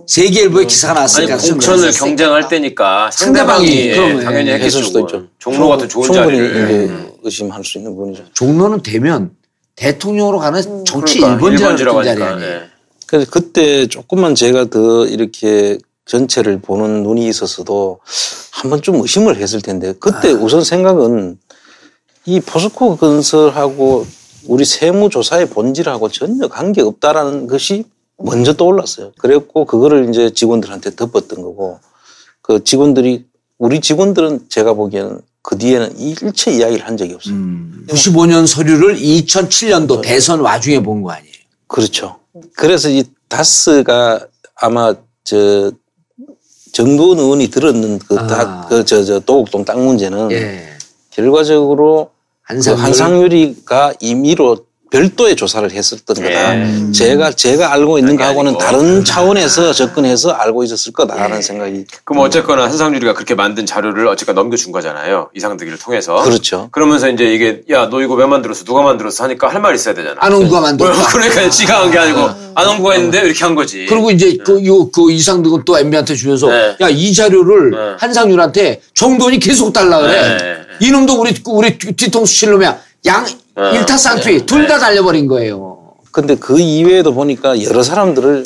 세계 일보에 기사가 아니, 나왔으니까 쓴 공천을. 경쟁할 때니까 상대방이, 상대방이 당연히 예, 했겠죠. 했을 수도 그건. 있죠. 종로 같은 좋은 충분히 자리를. 이제 의심할 수 있는 분이죠. 종로는 되면 대통령으로 가는 정치 그러니까, 1번지라는 일번지라고 자리 하니까, 아니에요. 네. 그래서 그때 조금만 제가 더 이렇게 전체를 보는 눈이 있었어도 한 번 좀 의심을 했을 텐데 그때 우선 생각은 이 포스코 건설하고 우리 세무조사의 본질하고 전혀 관계 없다라는 것이 먼저 떠올랐어요. 그랬고 그거를 이제 직원들한테 덮었던 거고 그 직원들이 우리 직원들은 제가 보기에는 그 뒤에는 일체 이야기를 한 적이 없어요. 95년 서류를 2007년도 대선 와중에 본 거 아니에요. 그렇죠. 그래서 이 다스가 아마 저 정도원 의원이 들었는 그 아. 다, 그, 저, 저, 도곡동 땅 문제는 예. 결과적으로 한상률. 그 한상유리가 임의로 별도의 조사를 했었던 거다. 예. 제가, 제가 알고 있는 그게 거하고는. 다른 차원에서 접근해서 알고 있었을 거다라는 생각이. 그럼 어쨌거나 한상률이가 그렇게 만든 자료를 어쨌거나 넘겨준 거잖아요. 이상득이를 통해서. 그렇죠. 그러면서 이제 이게 야 너 이거 왜 만들었어? 누가 만들었어? 하니까 할 말 있어야 되잖아. 안홍구가 만들었다. 뭐, 그러니까 지가 한 게 아니고 안홍구가 했는데 이렇게 한 거지. 그리고 이제 그, 요, 그 이상득은 또 MB한테 주면서 네. 야, 이 자료를 네. 한상률한테 정돈이 계속 달라 그래. 네. 이놈도 우리, 우리 뒤통수 칠놈이야. 양, 네. 일타쌍피 둘다 달려버린 거예요. 근데 그 이외에도 보니까 여러 사람들을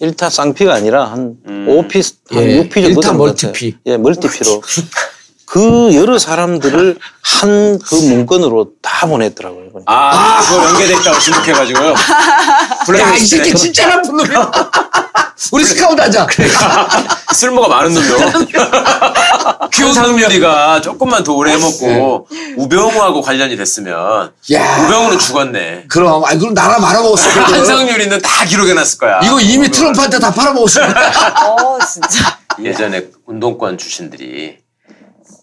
일타 쌍피가 아니라 한 음. 5피, 한 예, 6피 정도 일타 멀티피. 같아요. 예, 멀티피로. 그 여러 사람들을 한 그 문건으로 다 보냈더라고요. 아, 그거 연계돼 있다고 지목해가지고요. 야, 이 새끼 진짜 나쁜 놈이야. 우리 스카우트 하자. 쓸모가 많은 놈이요. 한상렬이가 조금만 더 오래 해먹고 우병우하고 관련이 됐으면 야. 우병우는 죽었네. 그럼, 아이, 그럼 나라 말아먹었어. 한상률이는 다 기록해놨을 거야. 이거 이미 트럼프한테 다 팔아먹었어. 어, 진짜. 예전에 운동권 출신들이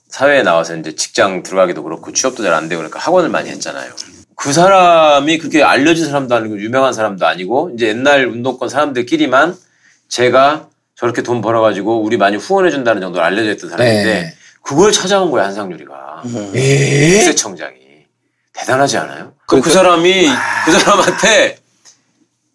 사회에 나와서 이제 직장 들어가기도 그렇고 취업도 잘 안 되고 그러니까 학원을 많이 했잖아요. 그 사람이 그렇게 알려진 사람도 아니고 유명한 사람도 아니고 이제 옛날 운동권 사람들끼리만 제가 저렇게 돈 벌어가지고 우리 많이 후원해준다는 정도로 알려져 있던 사람인데 네. 그걸 찾아온 거야 한상률이가. 에? 국세청장이. 대단하지 않아요? 그, 그 사람이 그 사람한테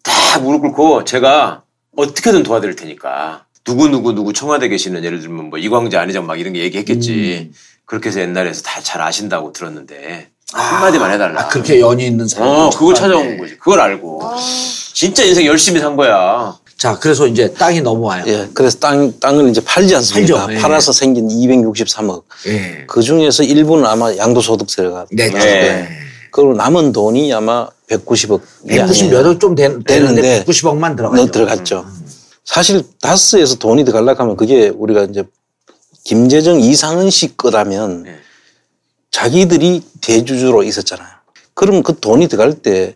다 무릎 꿇고 제가 어떻게든 도와드릴 테니까 누구 누구 누구 청와대 계시는 예를 들면 뭐 이광재 안희정 막 이런 게 얘기했겠지. 그렇게 해서 옛날에서 다 잘 아신다고 들었는데 한마디만 해달라. 아, 그렇게 연이 있는 사람. 어 그걸 찾아온 거지. 그걸 알고. 진짜 인생 열심히 산 거야 자, 그래서 이제 땅이 넘어와요. 예, 그래서 땅, 땅을 이제 팔지 않습니까? 팔죠. 예. 팔아서 생긴 263억. 예. 그 중에서 일부는 아마 양도소득세가. 네. 네. 그리고 남은 돈이 아마 190억. 190몇억 좀 되, 되는데 되는데 190억만 들어가죠. 넣어 들어갔죠. 사실 다스에서 돈이 들어가려고 하면 그게 우리가 이제 김재정 이상은 씨 거라면 네. 자기들이 대주주로 있었잖아요. 그럼 그 돈이 들어갈 때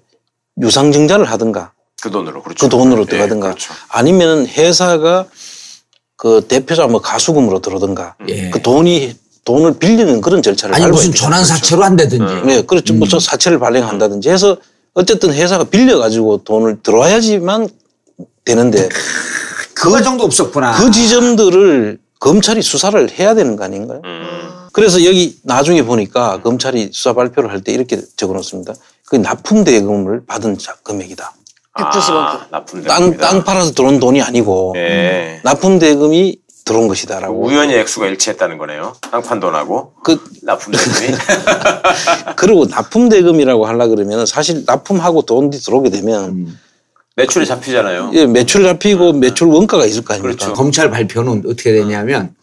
유상증자를 하든가 그 돈으로 그렇죠 그 돈으로 예, 들어가든가 그렇죠. 아니면 회사가 그 대표자 뭐 가수금으로 들어오든가 예. 그 돈이 돈을 빌리는 그런 절차를 아니, 무슨 돼요. 전환 사채로 한다든지. 네, 그렇죠. 뭐저 사채를 발행한다든지 해서 어쨌든 회사가 빌려 가지고 돈을 들어와야지만 되는데 그 과정도 없었구나. 그 지점들을 검찰이 수사를 해야 되는 거 아닌가요? 그래서 여기 나중에 보니까 검찰이 수사 발표를 할 때 이렇게 적어 놓습니다. 그 납품 대금을 받은 자- 금액이다. 190억. 아, 납품 땅, 땅 팔아서 들어온 돈이 아니고 예. 납품 대금이 들어온 것이다라고. 우연히 액수가 일치했다는 거네요 땅판 돈하고 그, 납품 대금이 그리고 납품 대금이라고 하려 그러면 사실 납품하고 돈이 들어오게 되면 매출이 잡히잖아요 예, 매출 잡히고 매출 원가가 있을 거 아닙니까? 그렇죠. 검찰 발표는 어떻게 되냐면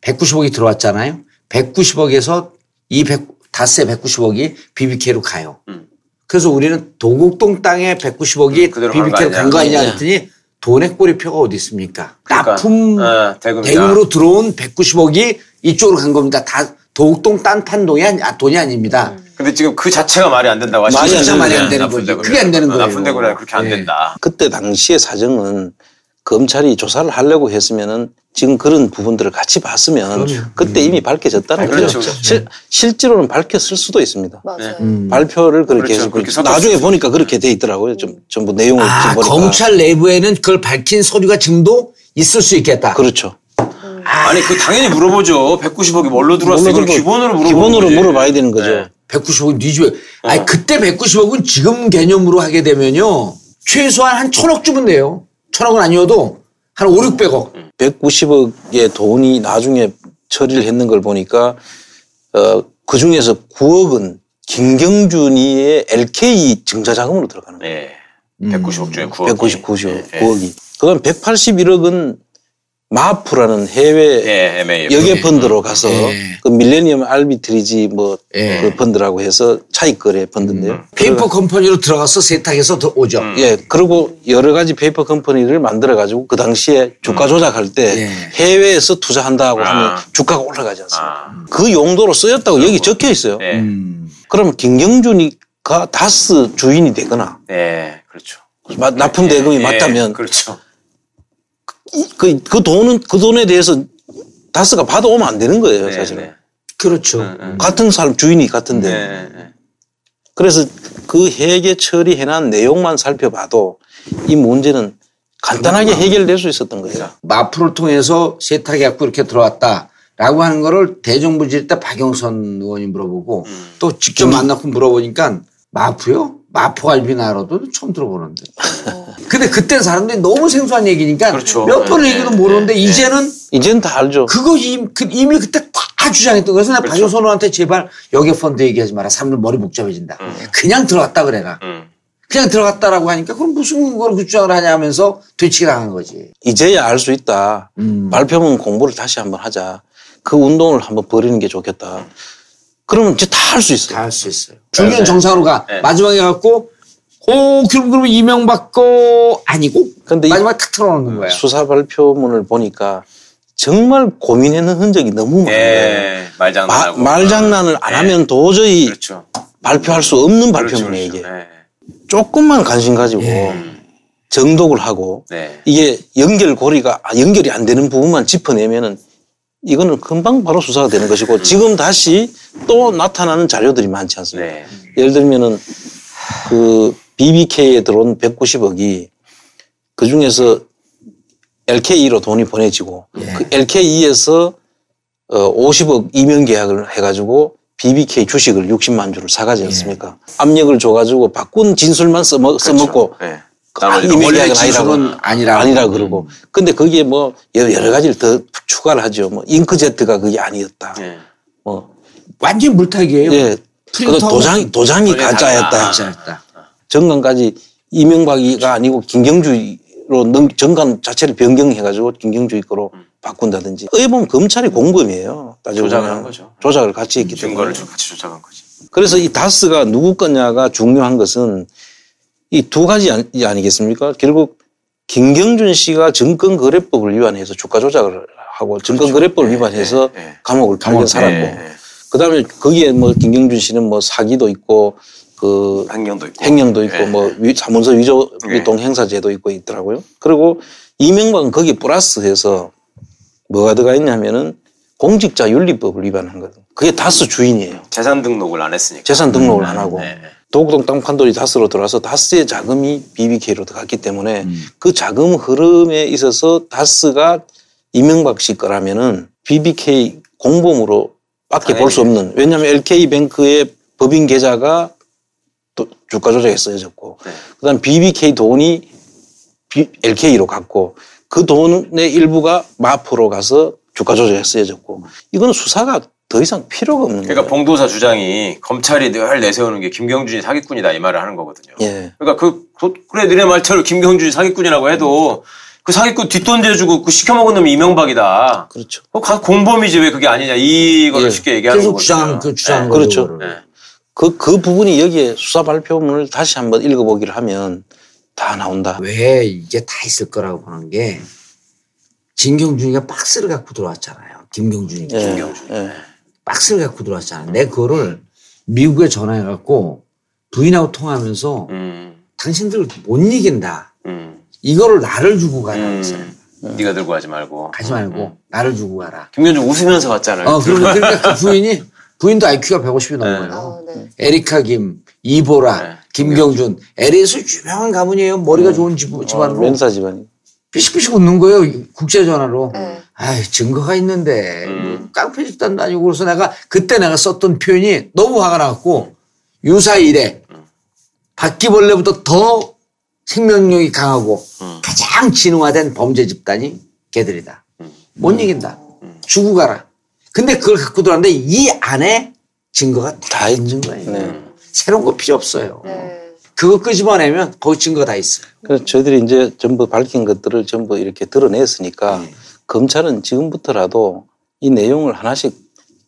190억이 들어왔잖아요. 190억에서 이 100, 다스의 190억이 BBK로 가요. 음. 그래서 우리는 도곡동 땅에 190억이 그대로 가는 거 BBK로 간 거 아니냐. 했더니 돈의 꼬리표가 어디 있습니까? 그러니까, 납품 어. 대금으로 들어온 190억이 이쪽으로 간 겁니다. 다 도곡동 땅판 돈이, 아니, 아, 돈이 아닙니다. 근데 지금 그 자체가 말이 안 된다고 하시죠. 말이 안 되는 말이 안 되는 납품 거죠. 그게 안 되는 어, 거예요. 납품 대금이 그렇게 안 예. 된다. 그때 당시의 사정은 검찰이 조사를 하려고 했으면은 지금 그런 부분들을 같이 봤으면 그때 이미 밝혀졌다는 아, 거죠. 그렇죠. 실, 실제로는 밝혔을 수도 있습니다. 맞아요. 발표를 그렇게 그렇죠. 해서 그렇게 나중에 보니까 그렇게 돼 있더라고요. 좀 전부 내용을 아, 보니까 검찰 내부에는 그걸 밝힌 서류가 지금도 있을 수 있겠다. 그렇죠. 아니 그 당연히 물어보죠. 190억이 뭘로 들어왔어? 이걸 기본으로 물어보는 기본으로 거지. 물어봐야 되는 거죠. 네. 190억 네 집에. 어. 아니, 그때 190억은 지금 개념으로 하게 되면요. 최소한 한 천억 주면 돼요. 천억은 아니어도 한 5, 600억. 190억의 돈이 나중에 처리를 했는 걸 보니까 어, 그 중에서 9억은 김경준이의 LK 증자 자금으로 들어가는 거예요. 네. 190억 중에 9억. 190, 90억, 예. 9억이. 그다음 181억은 마프라는 해외 예, MA. 역외 펀드로 가서 예. 그 밀레니엄 알비트리지 뭐 예. 그 펀드라고 해서 차익 거래 펀드인데요. 페이퍼 컴퍼니로 들어가서 세탁해서 들어오죠. 예, 그리고 여러 가지 페이퍼 컴퍼니를 만들어 가지고 그 당시에 주가 조작할 때 예. 해외에서 투자한다고 아. 하면 주가가 올라가지 않습니까? 아. 그 용도로 쓰였다고 여기 적혀 있어요. 네. 음. 그러면 김경준이가 다스 주인이 되거나 네. 그렇죠. 마- 납품 대금이 예, 맞다면 그렇죠. 그, 그 돈은 그 돈에 대해서 다스가 받아오면 안 되는 거예요, 네, 사실은. 네. 그렇죠. 같은 사람 주인이 같은데. 네, 네. 그래서 그 회계 처리해난 내용만 살펴봐도 이 문제는 간단하게 해결될 수 있었던 거예요. 마프를 통해서 세탁해갖고 이렇게 들어왔다 라고 하는 거를 대정부 질 때 박영선 의원이 물어보고 음. 또 직접 만나고 물어보니까 마프요? 마포갈비 나라도 처음 들어보는데. 근데 그때 사람들이 너무 생소한 얘기니까 그렇죠. 몇 번을 네, 얘기도 네, 모르는데 네. 이제는 이제는 다 알죠. 그거 이미, 그, 이미 그때 다 주장했던 거예요. 그래서 내가 그렇죠. 박영선 의원한테 제발 여객펀드 얘기하지 마라. 사람들 머리 복잡해진다. 음. 그냥 들어갔다 그래라. 그냥 들어갔다라고 하니까 그럼 무슨 걸그 주장을 하냐 하면서 되치기 당한 거지. 이제야 알 수 있다. 음. 발표문 공부를 다시 한번 하자. 그 운동을 한번 벌이는 게 좋겠다. 그러면 이제 다 할 수 있어요. 다 할 수 있어요. 중요한 네. 정상으로 가. 네. 마지막에 갖고 오 그럼 그럼 이명박 거 아니고 근데 이 마지막에 탁 틀어놓는 거예요. 수사 발표문을 보니까 정말 고민하는 흔적이 너무 많아요. 예, 마- 말장난하고. 말장난을 안 하면 도저히 그렇죠. 발표할 수 없는 그렇죠, 발표문이에요, 그렇죠. 이게. 예. 조금만 관심 가지고 음. 정독을 하고 네. 이게 연결고리가 아, 연결이 안 되는 부분만 짚어내면은 이거는 금방 바로 수사가 되는 것이고 지금 다시 또 나타나는 자료들이 많지 않습니까? 네. 예를 들면은 그 BBK에 들어온 190억이 그 중에서 LKE로 돈이 보내지고 그 LKE에서 어 50억 이면 계약을 해가지고 BBK 주식을 60만 주를 사가지 않습니까? 압력을 줘가지고 바꾼 진술만 써먹, 써먹고 네. 아, 나머 원래 계약은 아니라고. 아니라 그러고 근데 거기에 뭐 여러 가지를 더 추가를 하죠. 뭐 잉크제트가 그게 아니었다. 예. 뭐 완전 물타기예요. 예. 그 도장 도장이 그게 가짜였다. 달라. 진짜였다. 정관까지 이명박이가 아니고 김경주로 능- 정관 자체를 변경해가지고 김경주의 거로 바꾼다든지. 어떻게 보면 검찰이 공범이에요. 따지고 조작을 보면. 한 거죠. 조작을 같이 했기 증거를 때문에. 같이 조작한 거지. 그래서 이 다스가 누구 거냐가 중요한 것은 이 두 가지 아니- 아니 겠습니까? 결국 김경준 씨가 증권거래법을 위반해서 주가 조작을 하고 증권거래법을 위반해서 예, 예. 감옥을 팔려 살았고 예, 예. 그다음에 거기에 뭐 김경준 씨는 뭐 사기도 있고 그 횡령도 있고. 횡령도 있고 예. 뭐 위- 사문서 위조 예. 유통 행사제도 있고 있더라고요. 그리고 이명박은 거기에 플러스해서 뭐가 들어가 있냐면은 공직자 윤리법을 위반한 거예요. 그게 다스 주인이에요. 재산 등록을 안 했으니까. 재산 등록을 안 하고 네. 도곡동 땅 판돌이 다스로 들어와서 다스의 자금이 BBK로 들어갔기 때문에 음. 그 자금 흐름에 있어서 다스가 이명박 씨 거라면은 BBK 공범으로 밖에 볼 수 없는. 왜냐하면 LK뱅크의 법인 계좌가 또 주가 조작에 쓰여졌고. 네. 그다음 BBK 돈이 LK로 갔고. 그 돈의 일부가 마포로 가서 주가 조작에 쓰여졌고. 이거는 수사가 더 이상 필요가 없는 그러니까 거예요. 봉도사 주장이 검찰이 늘 내세우는 게 김경준이 사기꾼이다 이 말을 하는 거거든요. 예. 그러니까 그, 그- 그래 너네 말처럼 김경준이 사기꾼이라고 해도 그 사기꾼 뒷돈 대주고 그 시켜먹은 놈이 이명박이다. 그렇죠. 그 가- 공범이지 왜 그게 아니냐 이거를 예. 쉽게 얘기하는 계속 거거든요. 주장하는 그 주장하는 예. 거죠. 그렇죠. 예. 그, 그 부분이 여기에 수사 발표문을 다시 한번 읽어보기를 하면 다 나온다. 왜 이게 다 있을 거라고 보는 게 진경준이가 박스를 갖고 들어왔잖아요. 김경준이. 예, 김경준. 예. 박스를 갖고 들어왔잖아요. 내 그거를 미국에 전화해갖고 부인하고 통화하면서 음, 당신들 못 이긴다. 음, 이거를 나를 주고 가라. 그랬어요. 음. 네가 들고 가지 말고. 가지 말고 나를 주고 가라. 김경준 웃으면서 갔잖아요. 어, 그러면 그러니까 그 부인이 부인도 IQ가 150이 넘어요. 어, 네. 에리카 김, 이보라, 네. 김경준. LA에서 유명한 가문이에요. 머리가 좋은 집, 어, 집안으로. 멘사 집안이. 피식피식 웃는 거예요. 국제전화로. 네. 아이, 증거가 있는데. 음. 깡패 집단도 아니고. 그래서 내가, 그때 내가 썼던 표현이 너무 화가 나갖고, 유사일에, 바퀴벌레보다 더 생명력이 강하고, 음. 가장 진화된 범죄 집단이 걔들이다. 못 이긴다. 주고 가라. 근데 그걸 갖고 들어왔는데, 이 안에 증거가 다 있는 거예요. 네. 새로운 거 필요 없어요. 네. 그거 끄집어내면 거기 증거가 다 있어요. 그래서 저희들이 이제 전부 밝힌 것들을 전부 이렇게 드러냈으니까 네. 검찰은 지금부터라도 이 내용을 하나씩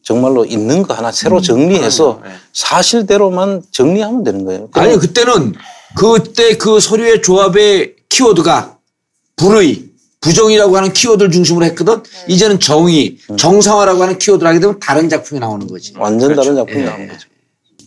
정말로 있는 거 하나 새로 음. 정리해서 네. 사실대로만 정리하면 되는 거예요. 아니 그때는 그때 그 서류의 조합의 키워드가 불의, 부정이라고 하는 키워드를 중심으로 했거든. 이제는 정의, 정상화라고 하는 키워드를 하게 되면 다른 작품이 나오는 거지. 완전 다른 그렇죠. 작품이 예. 나온 거죠.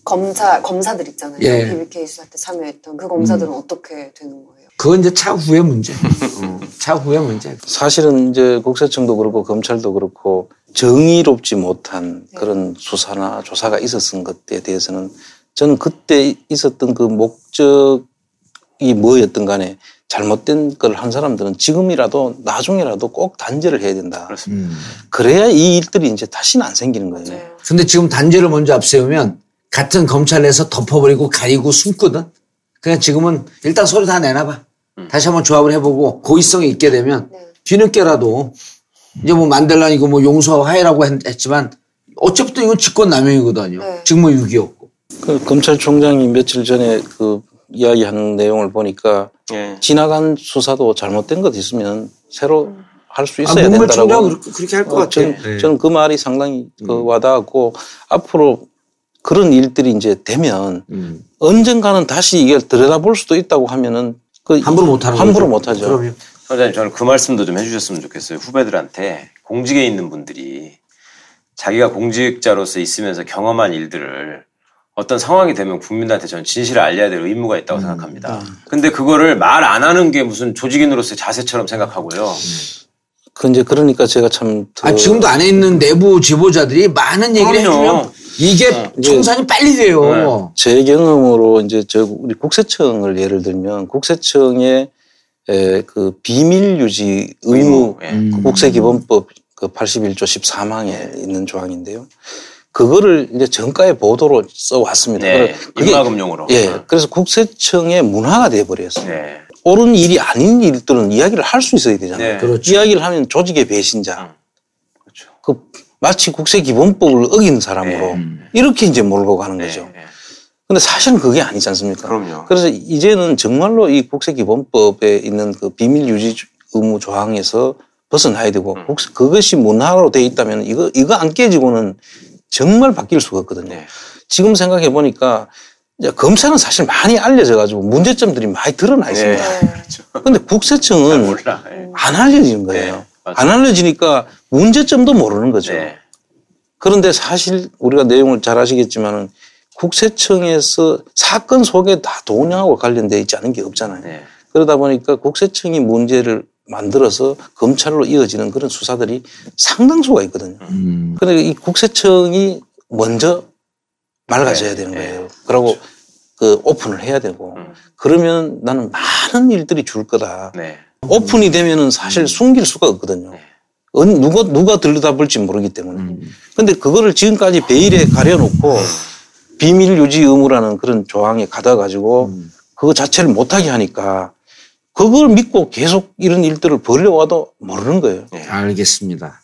검사 검사들 있잖아요. 예. BBK 수사 때 참여했던 그 검사들은 어떻게 되는 거예요? 그건 이제 차후의 문제. 어, 차후의 문제. 사실은 이제 국세청도 그렇고 검찰도 그렇고 정의롭지 못한 그런 수사나 조사가 있었던 것에 대해서는 저는 그때 있었던 그 목적이 뭐였든 간에 잘못된 걸 한 사람들은 지금이라도 나중에라도 꼭 단죄를 해야 된다. 음. 그래야 이 일들이 이제 다시는 안 생기는 거예요. 네. 근데 지금 단죄를 먼저 앞세우면 같은 검찰 내에서 덮어버리고 가리고 숨거든. 그냥 지금은 일단 소리 다 내놔봐. 다시 한번 조합을 해보고 고의성이 있게 되면 네. 뒤늦게라도 이제 뭐 만델라 이거 뭐 했- 했지만 어쨌든 이건 직권남용이거든요. 네. 직무유기였고. 그 검찰총장이 며칠 전에 그 이야기하는 내용을 보니까 예. 지나간 수사도 잘못된 것 있으면 새로 할수 아, 있어야 문물 된다라고. 그렇게- 그렇게 할것 어, 같아요. 저는, 네. 저는 그 말이 상당히 그 와닿았고 앞으로 그런 일들이 이제 되면 음. 언젠가는 다시 이게 들여다볼 수도 있다고 하면은 그 함부로 못하는 함부로. 못하죠. 그럼요. 선생님 저는 그 말씀도 좀 해주셨으면 좋겠어요. 후배들한테 공직에 있는 분들이 자기가 공직자로서 있으면서 경험한 일들을 어떤 상황이 되면 국민들한테 저는 진실을 알려야 될 의무가 있다고 생각합니다. 근데 그거를 말 안 하는 게 무슨 조직인으로서의 자세처럼 생각하고요. 그 이제 그러니까 제가 참 더- 아, 지금도 안에 있는 내부 지도자들이 많은 얘기를 그럼요. 해주면 이게 이제- 청산이 빨리 돼요. 제 경험으로 이제 저 우리 국세청을 예를 들면 국세청의 에, 그 비밀 유지 의무 예. 음. 그 국세기본법 그 81조 14항에 있는 조항인데요. 그거를 이제 정가의 보도로 써왔습니다. 네. 그래- 입마금용으로. 예. 그래서 국세청의 문화가 돼버렸어요. 네. 옳은 일이 아닌 일들은 이야기를 할 수 있어야 되잖아요. 네. 그렇죠. 이야기를 하면 조직의 배신자. 그렇죠. 그 마치 국세 기본법을 어긴 사람으로 네. 이렇게 이제 몰고 가는 네. 거죠. 근데 사실은 그게 아니지 않습니까? 그럼요. 그래서 이제는 정말로 이 국세기본법에 있는 그 비밀 유지 의무 조항에서 벗어나야 되고 음. 국세- 그것이 문화로 돼 있다면 이거 이거 안 깨지고는 정말 바뀔 수가 없거든요. 네. 지금 생각해 보니까 검찰은 사실 많이 알려져 가지고 문제점들이 많이 드러나 있습니다. 네. 그렇죠. 근데 국세청은. 예. 안 알려지는 거예요. 네. 안 알려지니까 문제점도 모르는 거죠. 네. 그런데 사실 우리가 내용을 잘 아시겠지만은 국세청에서 사건 속에 다 돈하고 관련되어 있지 않은 게 없잖아요. 네. 그러다 보니까 국세청이 문제를 만들어서 검찰로 이어지는 그런 수사들이 상당수가 있거든요. 음. 그런데 이 국세청이 먼저 맑아져야 네, 되는 네. 거예요. 그러고 그 오픈을 해야 되고 음. 그러면 나는 많은 일들이 줄 거다. 네. 오픈이 되면은 사실 숨길 수가 없거든요. 언- 누가 누가 들여다볼지 모르기 때문에. 근데 그거를 지금까지 베일에 가려놓고 비밀 유지 의무라는 그런 조항에 가다 가지고 그거 자체를 못하게 하니까 그걸 믿고 계속 이런 일들을 벌려와도 모르는 거예요. 알겠습니다.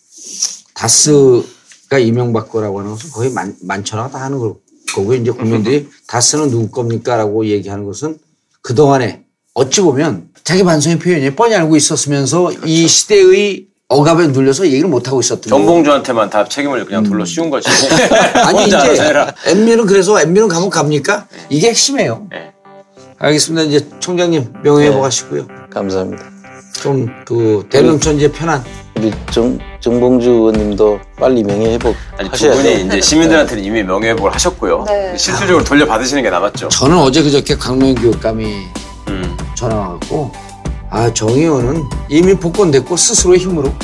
다스가 이명박 거라고 하는 것은 거의 만, 만천하가 다 하는 거- 거고요. 이제 국민들이 다스는 누구 겁니까? 라고 얘기하는 것은 그동안에 어찌 보면 자기 반성의 표현이 뻔히 알고 있었으면서 이 시대의 억압에 눌려서 얘기를 못하고 있었던 거예요. 정봉주한테만 다 책임을 그냥 돌로 씌운 거지. 아니 이제. 엠비는 그래서 엠비는 가면 갑니까? 이게 핵심이에요. 네. 알겠습니다. 이제 총장님 명예회복 네. 하시고요. 감사합니다. 좀 그 대명천 이제 편안. 우리 정, 정봉주 의원님도 빨리 명예 회복 아니 두 하셔야 분이 돼요. 이제 시민들한테는 이미 명예회복을 하셨고요. 네. 실질적으로 돌려받으시는 게 남았죠. 저는 어제 그저께 강명 교육감이 음. 전화 와갖고 아 정의원은 이미 복권됐고 스스로 힘으로.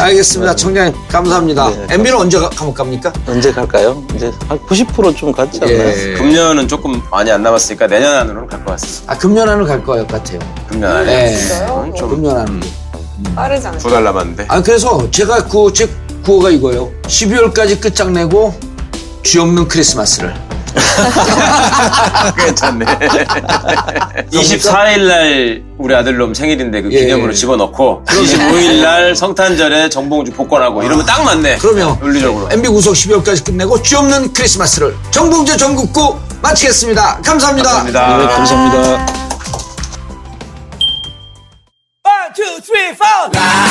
알겠습니다. 청장님 감사합니다. 네, MB는 언제 가- 감옥 갑니까? 언제 갈까요? 이제 한 90%좀 갔지 않나요? 예. 금년은 조금 많이 안 남았으니까 내년 안으로는 갈것 같습니다. 아 금년 안으로 갈 것 같아요. 금년 안에. 네. 진짜요? 좀 금년 안으로. 빠르지 않아요? 두 달 남았는데. 아 그래서 제가 그 제 구호가 이거예요. 12월까지 끝장내고 쥐 없는 크리스마스를. 괜찮네. 24일날 우리 아들놈 생일인데 그 예, 기념으로 예. 집어넣고 25일날 성탄절에 정봉주 복권하고 이러면 딱 맞네. 그러면 윤리적으로. MB 구속 12월까지 끝내고 쥐없는 크리스마스를 정봉주 전국구 마치겠습니다. 감사합니다. 감사합니다. 네, 감사합니다. 1, 2, 3, 4!